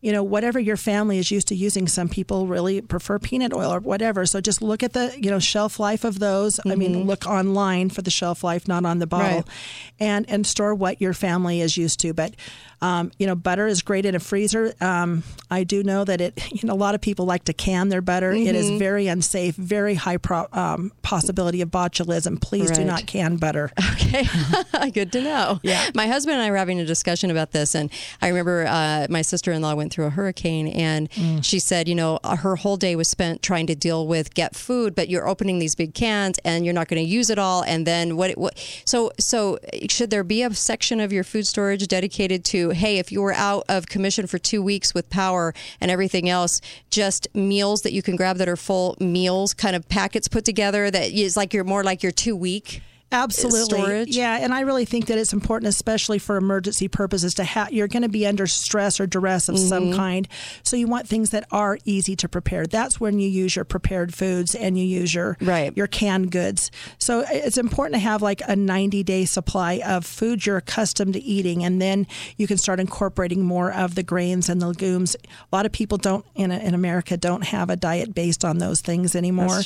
you know, whatever your family is used to using. Some people really prefer peanut oil or whatever. So just look at the you know shelf life of those. I mean, look online for the shelf life, not on the bottle, Mm-hmm. Right. and and store what your family is used to. But um, you know, butter is great in a freezer. Um, I do know that it. You know, a lot of people like to can their butter. It is Mhm. very unsafe, very high pro, um, possibility of botulism. Please do not can butter. Okay, good to know. Yeah, my husband and I were having a discussion about this, and I remember uh, my sister-in-law went through a hurricane, and she said, you know, uh, her whole day was spent trying to deal with get food, but you're opening these big cans, and you're not going to use it all, and then what? What? So, so should there be a section of your food storage dedicated to, hey, if you were out of commission for two weeks with power and everything else, just meals that you can grab that are full meals, kind of packets put together that is like you're more like you're too weak. Absolutely. storage. Yeah, and I really think that it's important, especially for emergency purposes, to have you're going to be under stress or duress of some Mhm. kind. So you want things that are easy to prepare. That's when you use your prepared foods and you use your right. your canned goods. So it's important to have like a 90 day supply of food you're accustomed to eating, and then you can start incorporating more of the grains and the legumes. A lot of people don't in in America don't have a diet based on those things anymore.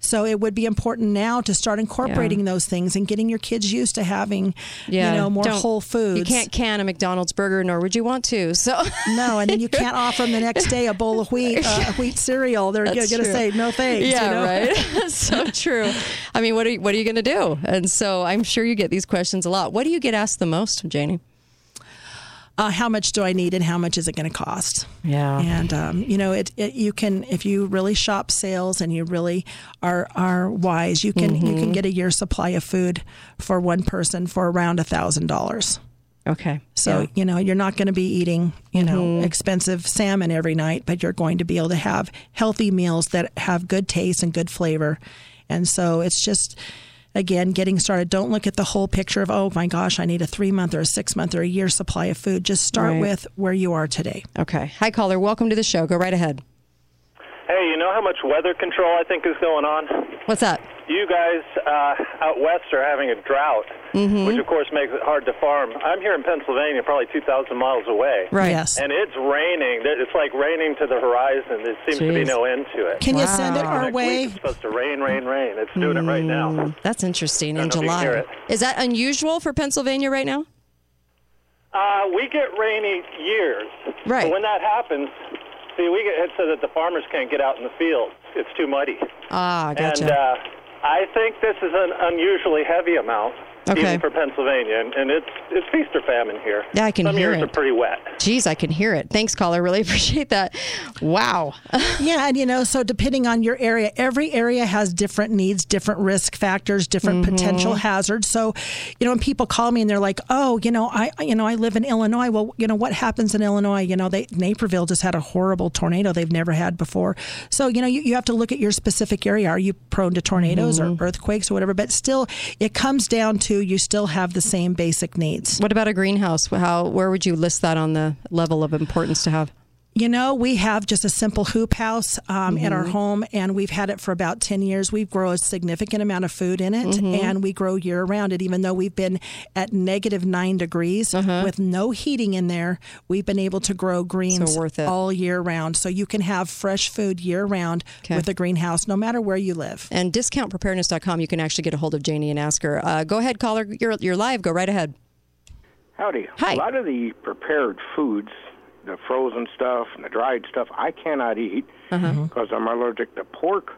So it would be important now to start incorporating those things and getting your kids used to having, Yeah, you know, more don't- whole foods. You can't can a McDonald's burger, nor would you want to. So no, and then you can't offer them the next day a bowl of wheat, uh, wheat cereal. They're going to say no thanks. Yeah, you know? right. so true. I mean, what are you, what are you going to do? And so I'm sure you get these questions a lot. What do you get asked the most, Janie? Uh, how much do I need and how much is it going to cost? Yeah. And um, you know, it, it you can if you really shop sales and you really are are wise, you can you can Mhm. get a year supply of food for one person for around a thousand dollars. Okay. So Yeah. you know you're not going to be eating you know Mhm. expensive salmon every night, but you're going to be able to have healthy meals that have good taste and good flavor. And so it's just again getting started. Don't look at the whole picture of oh my gosh, I need a three month or a six month or a year supply of food. Just start Right. with where you are today. Okay. Hi, caller. Welcome to the show. Go right ahead. Hey, you know how much weather control I think is going on? What's that? You guys uh, out west are having a drought, Mhm. which of course makes it hard to farm. I'm here in Pennsylvania, probably 2,000 miles away. Right. Yes. And it's raining. It's like raining to the horizon. There seems to be no end to it. Can you send it our next week way? It's supposed to rain, rain, rain. It's doing it right now. Mm, That's interesting. In don't know if you can hear July. Is that unusual for Pennsylvania right now? Uh, we get rainy years. Right. But when that happens, see, we get hit so that the farmers can't get out in the field. It's too muddy. Ah, gotcha. And uh, I think this is an unusually heavy amount, Okay. even for Pennsylvania, and, and it's it's feast or famine here. Yeah, I can Some hear years it. are pretty wet. Geez, I can hear it. Thanks, caller. Really appreciate that. Wow. yeah, and you know, so depending on your area, every area has different needs, different risk factors, different Mm-hmm. potential hazards. So, you know, when people call me and they're like, "Oh, you know, I you know, I live in Illinois." Well, you know, what happens in Illinois? You know, they Naperville just had a horrible tornado they've never had before. So, you know, you, you have to look at your specific area. Are you prone to tornadoes Mm-hmm. or earthquakes or whatever? But still, it comes down to you still have the same basic needs. What about a greenhouse? How where would you list that on the level of importance to have? You know, we have just a simple hoop house um, in our home, and we've had it for about 10 years. We grow a significant amount of food in it, Mhm. and we grow year round it. Even though we've been at negative nine degrees Uh-huh. with no heating in there, we've been able to grow greens So worth it. all year round. So you can have fresh food year round Okay. with a greenhouse, no matter where you live. And discountpreparedness.com, you can actually get a hold of Janie and ask her. Uh, go ahead, caller. You're, you're live. Go right ahead. Howdy. Hi. A lot of the prepared foods, the frozen stuff and the dried stuff, I cannot eat Uh-huh. because I'm allergic to pork,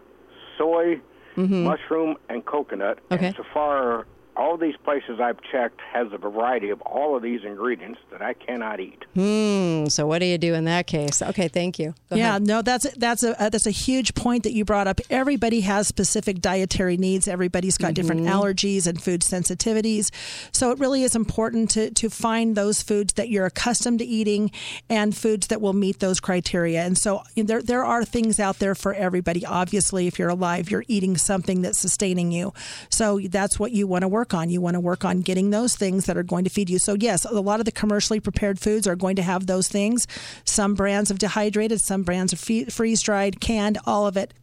soy, Mhm. mushroom, and coconut. Okay. And so far, all these places I've checked has a variety of all of these ingredients that I cannot eat. Hmm. So what do you do in that case? Okay. Thank you. Go yeah, ahead. no, that's that's a uh, that's a huge point that you brought up. Everybody has specific dietary needs. Everybody's got different Mhm. allergies and food sensitivities. So it really is important to to find those foods that you're accustomed to eating and foods that will meet those criteria. And so you know, there there are things out there for everybody. Obviously, if you're alive, you're eating something that's sustaining you. So that's what you want to work on. You want to work on getting those things that are going to feed you. So yes, a lot of the commercially prepared foods are going to have those things. Some brands of dehydrated, some brands of freeze dried, canned, all of it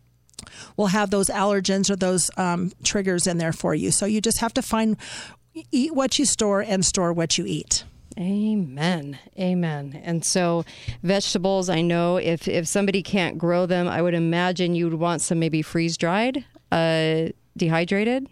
will have those allergens or those um, triggers in there for you. So you just have to find eat what you store and store what you eat. Amen. Amen. And so vegetables, I know if if somebody can't grow them, I would imagine you would want some maybe freeze dried, uh, dehydrated.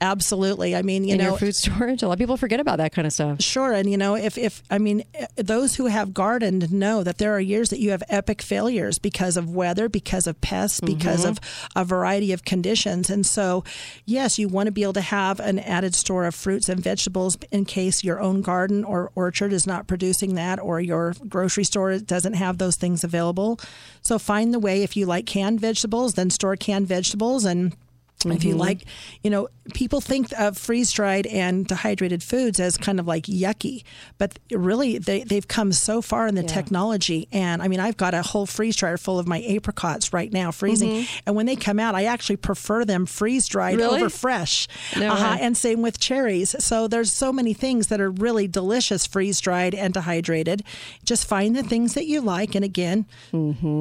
Absolutely. I mean, you in know, your food storage. A lot of people forget about that kind of stuff. Sure, and you know, if if I mean, those who have gardened know that there are years that you have epic failures because of weather, because of pests, because Mhm. of a variety of conditions, and so yes, you want to be able to have an added store of fruits and vegetables in case your own garden or orchard is not producing that, or your grocery store doesn't have those things available. So find the way. If you like canned vegetables, then store canned vegetables and If you Mhm. like, you know, people think of freeze dried and dehydrated foods as kind of like yucky, but really they, they've come so far in the technology. And I mean, I've got a whole freeze dryer full of my apricots right now freezing. Mhm. And when they come out, I actually prefer them freeze dried Really? over fresh. No uh-huh. And same with cherries. So there's so many things that are really delicious freeze dried and dehydrated. Just find the things that you like. And again,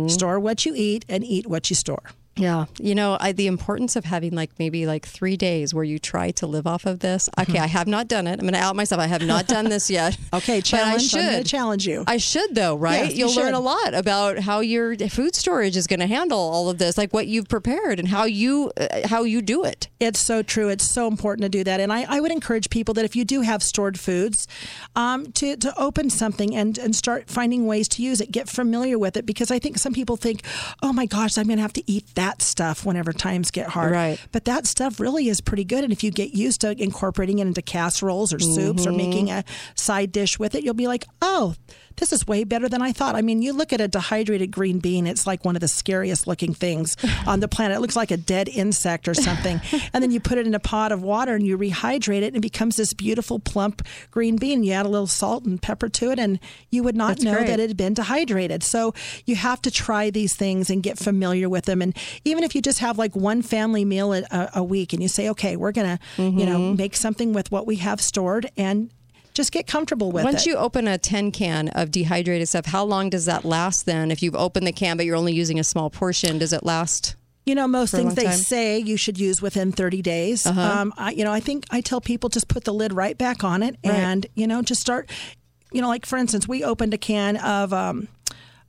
store what you eat and eat what you store. Yeah, you know, I, the importance of having like maybe like three days where you try to live off of this. Okay, I have not done it. I'm going to out myself. I have not done this yet. okay, but I challenge. I'm should challenge you. I should though, right? Yes, you You'll learn a lot about how your food storage is going to handle all of this, like what you've prepared and how you uh, how you do it. It's so true. It's so important to do that. And I, I would encourage people that if you do have stored foods, um, to, to open something and, and start finding ways to use it. Get familiar with it because I think some people think, oh my gosh, I'm going to have to eat that stuff whenever times get hard. Right. But that stuff really is pretty good. And if you get used to incorporating it into casseroles or soups or Mhm. making a side dish with it, you'll be like, oh, this is way better than I thought. I mean, you look at a dehydrated green bean, it's like one of the scariest looking things on the planet. It looks like a dead insect or something. and then you put it in a pot of water and you rehydrate it and it becomes this beautiful, plump green bean. You add a little salt and pepper to it, and you would not That's know great. that it had been dehydrated. So you have to try these things and get familiar with them. And even if you just have like one family meal a, a- week and you say, okay, we're going to, you know, Mhm. make something with what we have stored and just get comfortable with Once it. Once you open a tin can of dehydrated stuff, how long does that last then? If you've opened the can but you're only using a small portion, does it last? You know, most things they time? say you should use within 30 days. Uh-huh. Um, I, you know, I think I tell people just put the lid right back on it Right. and, you know, just start, you know, like for instance, we opened a can of um,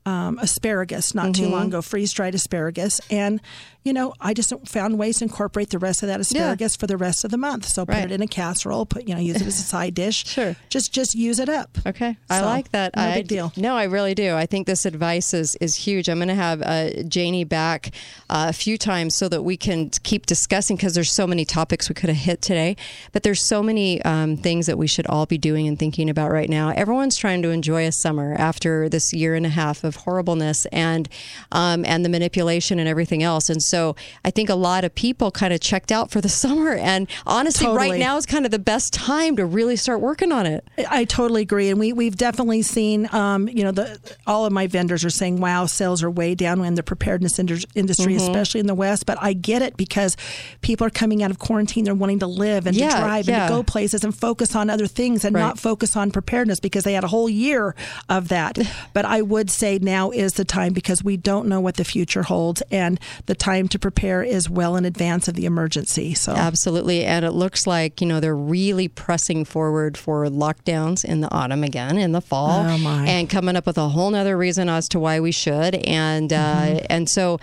um, asparagus not too Mhm. long ago, freeze dried asparagus. And, you know, I just found ways to incorporate the rest of that asparagus for the rest of the month. So put Right. it in a casserole, put, you know, use it as a side dish. Sure. Just, just use it up. Okay. I like that. No I, big deal. No, I really do. I think this advice is, is huge. I'm going to have uh, Janie back uh, a few times so that we can keep discussing because there's so many topics we could have hit today, but there's so many um, things that we should all be doing and thinking about right now. Everyone's trying to enjoy a summer after this year and a half of horribleness and um, and the manipulation and everything else. And so I think a lot of people kind of checked out for the summer. And honestly, right now is kind of the best time to really start working on it. I totally agree, and we we've definitely seen, um, you know, the all of my vendors are saying, "Wow, sales are way down in the preparedness indus- industry, Mhm. especially in the West." But I get it because people are coming out of quarantine; they're wanting to live and Yeah, to drive yeah. and to go places and focus on other things and Right. not focus on preparedness because they had a whole year of that. but I would say now is the time because we don't know what the future holds, and the time to prepare is well in advance of the emergency. So Absolutely. And it looks like, you know, they're really pressing forward for lockdowns in the autumn again, in the fall. Oh, my. And coming up with a whole nother reason as to why we should. And, uh, Mm-hmm. and so,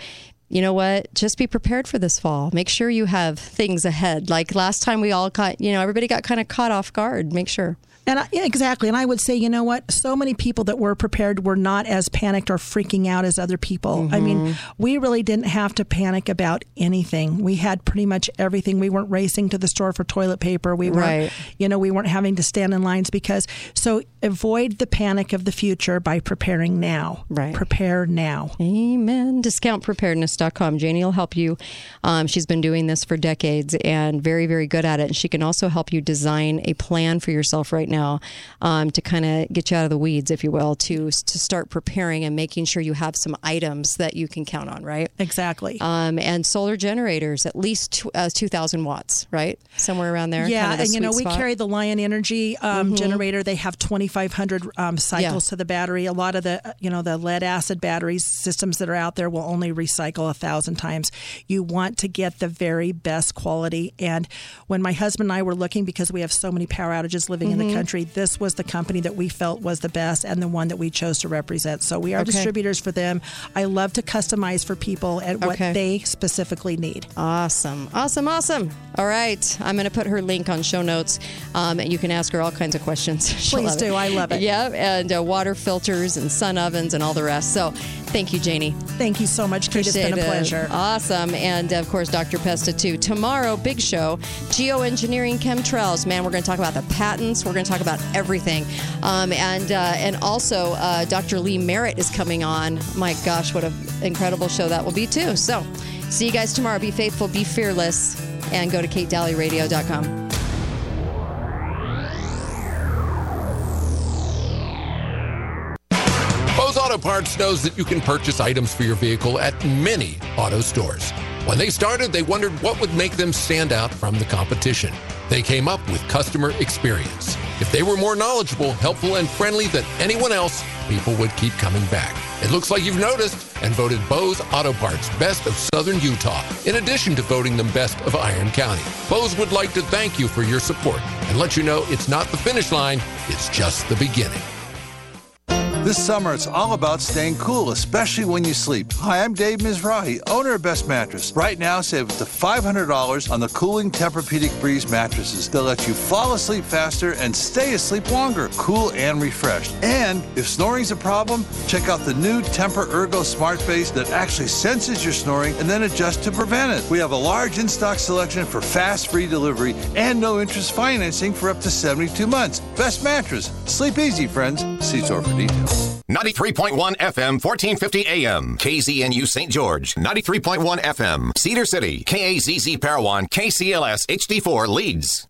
you know what? Just be prepared for this fall. Make sure you have things ahead. Like last time we all got, you know, everybody got kind of caught off guard. Make sure. And I, yeah, exactly. And I would say, you know what? So many people that were prepared were not as panicked or freaking out as other people. I mean, we really didn't have to panic about anything. We had pretty much everything. We weren't racing to the store for toilet paper. We weren't, Right. you know, we weren't having to stand in lines because. So avoid the panic of the future by preparing now. Right. Prepare now. Amen. Discountpreparedness.com. Janie will help you. Um, she's been doing this for decades and very, very good at it. And she can also help you design a plan for yourself right now um, to kind of get you out of the weeds, if you will, to to start preparing and making sure you have some items that you can count on, right? Exactly. Um, and solar generators, at least uh, 2,000 watts, right? Somewhere around there. Yeah, and you know sweet we carry the Lion Energy um, Mhm. generator. They have 2,500 um, cycles Yeah. to the battery. A lot of the uh, you know the lead acid batteries systems that are out there will only recycle a thousand times. You want to get the very best quality. And when my husband and I were looking, because we have so many power outages living in Mhm. the country, this was the company that we felt was the best and the one that we chose to represent. So we are Okay. distributors for them. I love to customize for people and what Okay. they specifically need. Awesome. Awesome. Awesome. All right. I'm going to put her link on show notes. Um, and you can ask her all kinds of questions. She'll Please do. I love it. Yeah. And uh, water filters and sun ovens and all the rest. So thank you, Janie. Thank you so much, Kate. It's been a Appreciate it. pleasure. Awesome. And of course, Dr. Pesta, too. Tomorrow, big show geoengineering chemtrails. Man, we're going to talk about the patents. We're going to talk about everything. Um, and, uh, and also, uh, Dr. Lee Merritt is coming on. My gosh, what an incredible show that will be, too. So, See you guys tomorrow. Be faithful, be fearless, and go to katedalleyradio.com. Bose Auto Parts knows that you can purchase items for your vehicle at many auto stores. When they started, they wondered what would make them stand out from the competition. They came up with customer experience. If they were more knowledgeable, helpful, and friendly than anyone else, people would keep coming back. It looks like you've noticed and voted Bose Auto Parts Best of Southern Utah, in addition to voting them Best of Iron County. Bose would like to thank you for your support and let you know it's not the finish line, it's just the beginning. This summer, it's all about staying cool, especially when you sleep. Hi, I'm Dave Mizrahi, owner of Best Mattress. Right now, save up to $500 on the cooling Tempur-Pedic Breeze mattresses. They'll let you fall asleep faster and stay asleep longer, cool and refreshed. And if snoring's a problem, check out the new Tempur Ergo Smart Base that actually senses your snoring and then adjusts to prevent it. We have a large in-stock selection for fast free delivery and no interest financing for up to 72 months. Best Mattress. Sleep easy, friends. See store for details. 93.1 FM, 1450 AM. KZNU St. George. 93.1 FM. Cedar City. KAZZ Parowan. KCLS HD4 Leeds.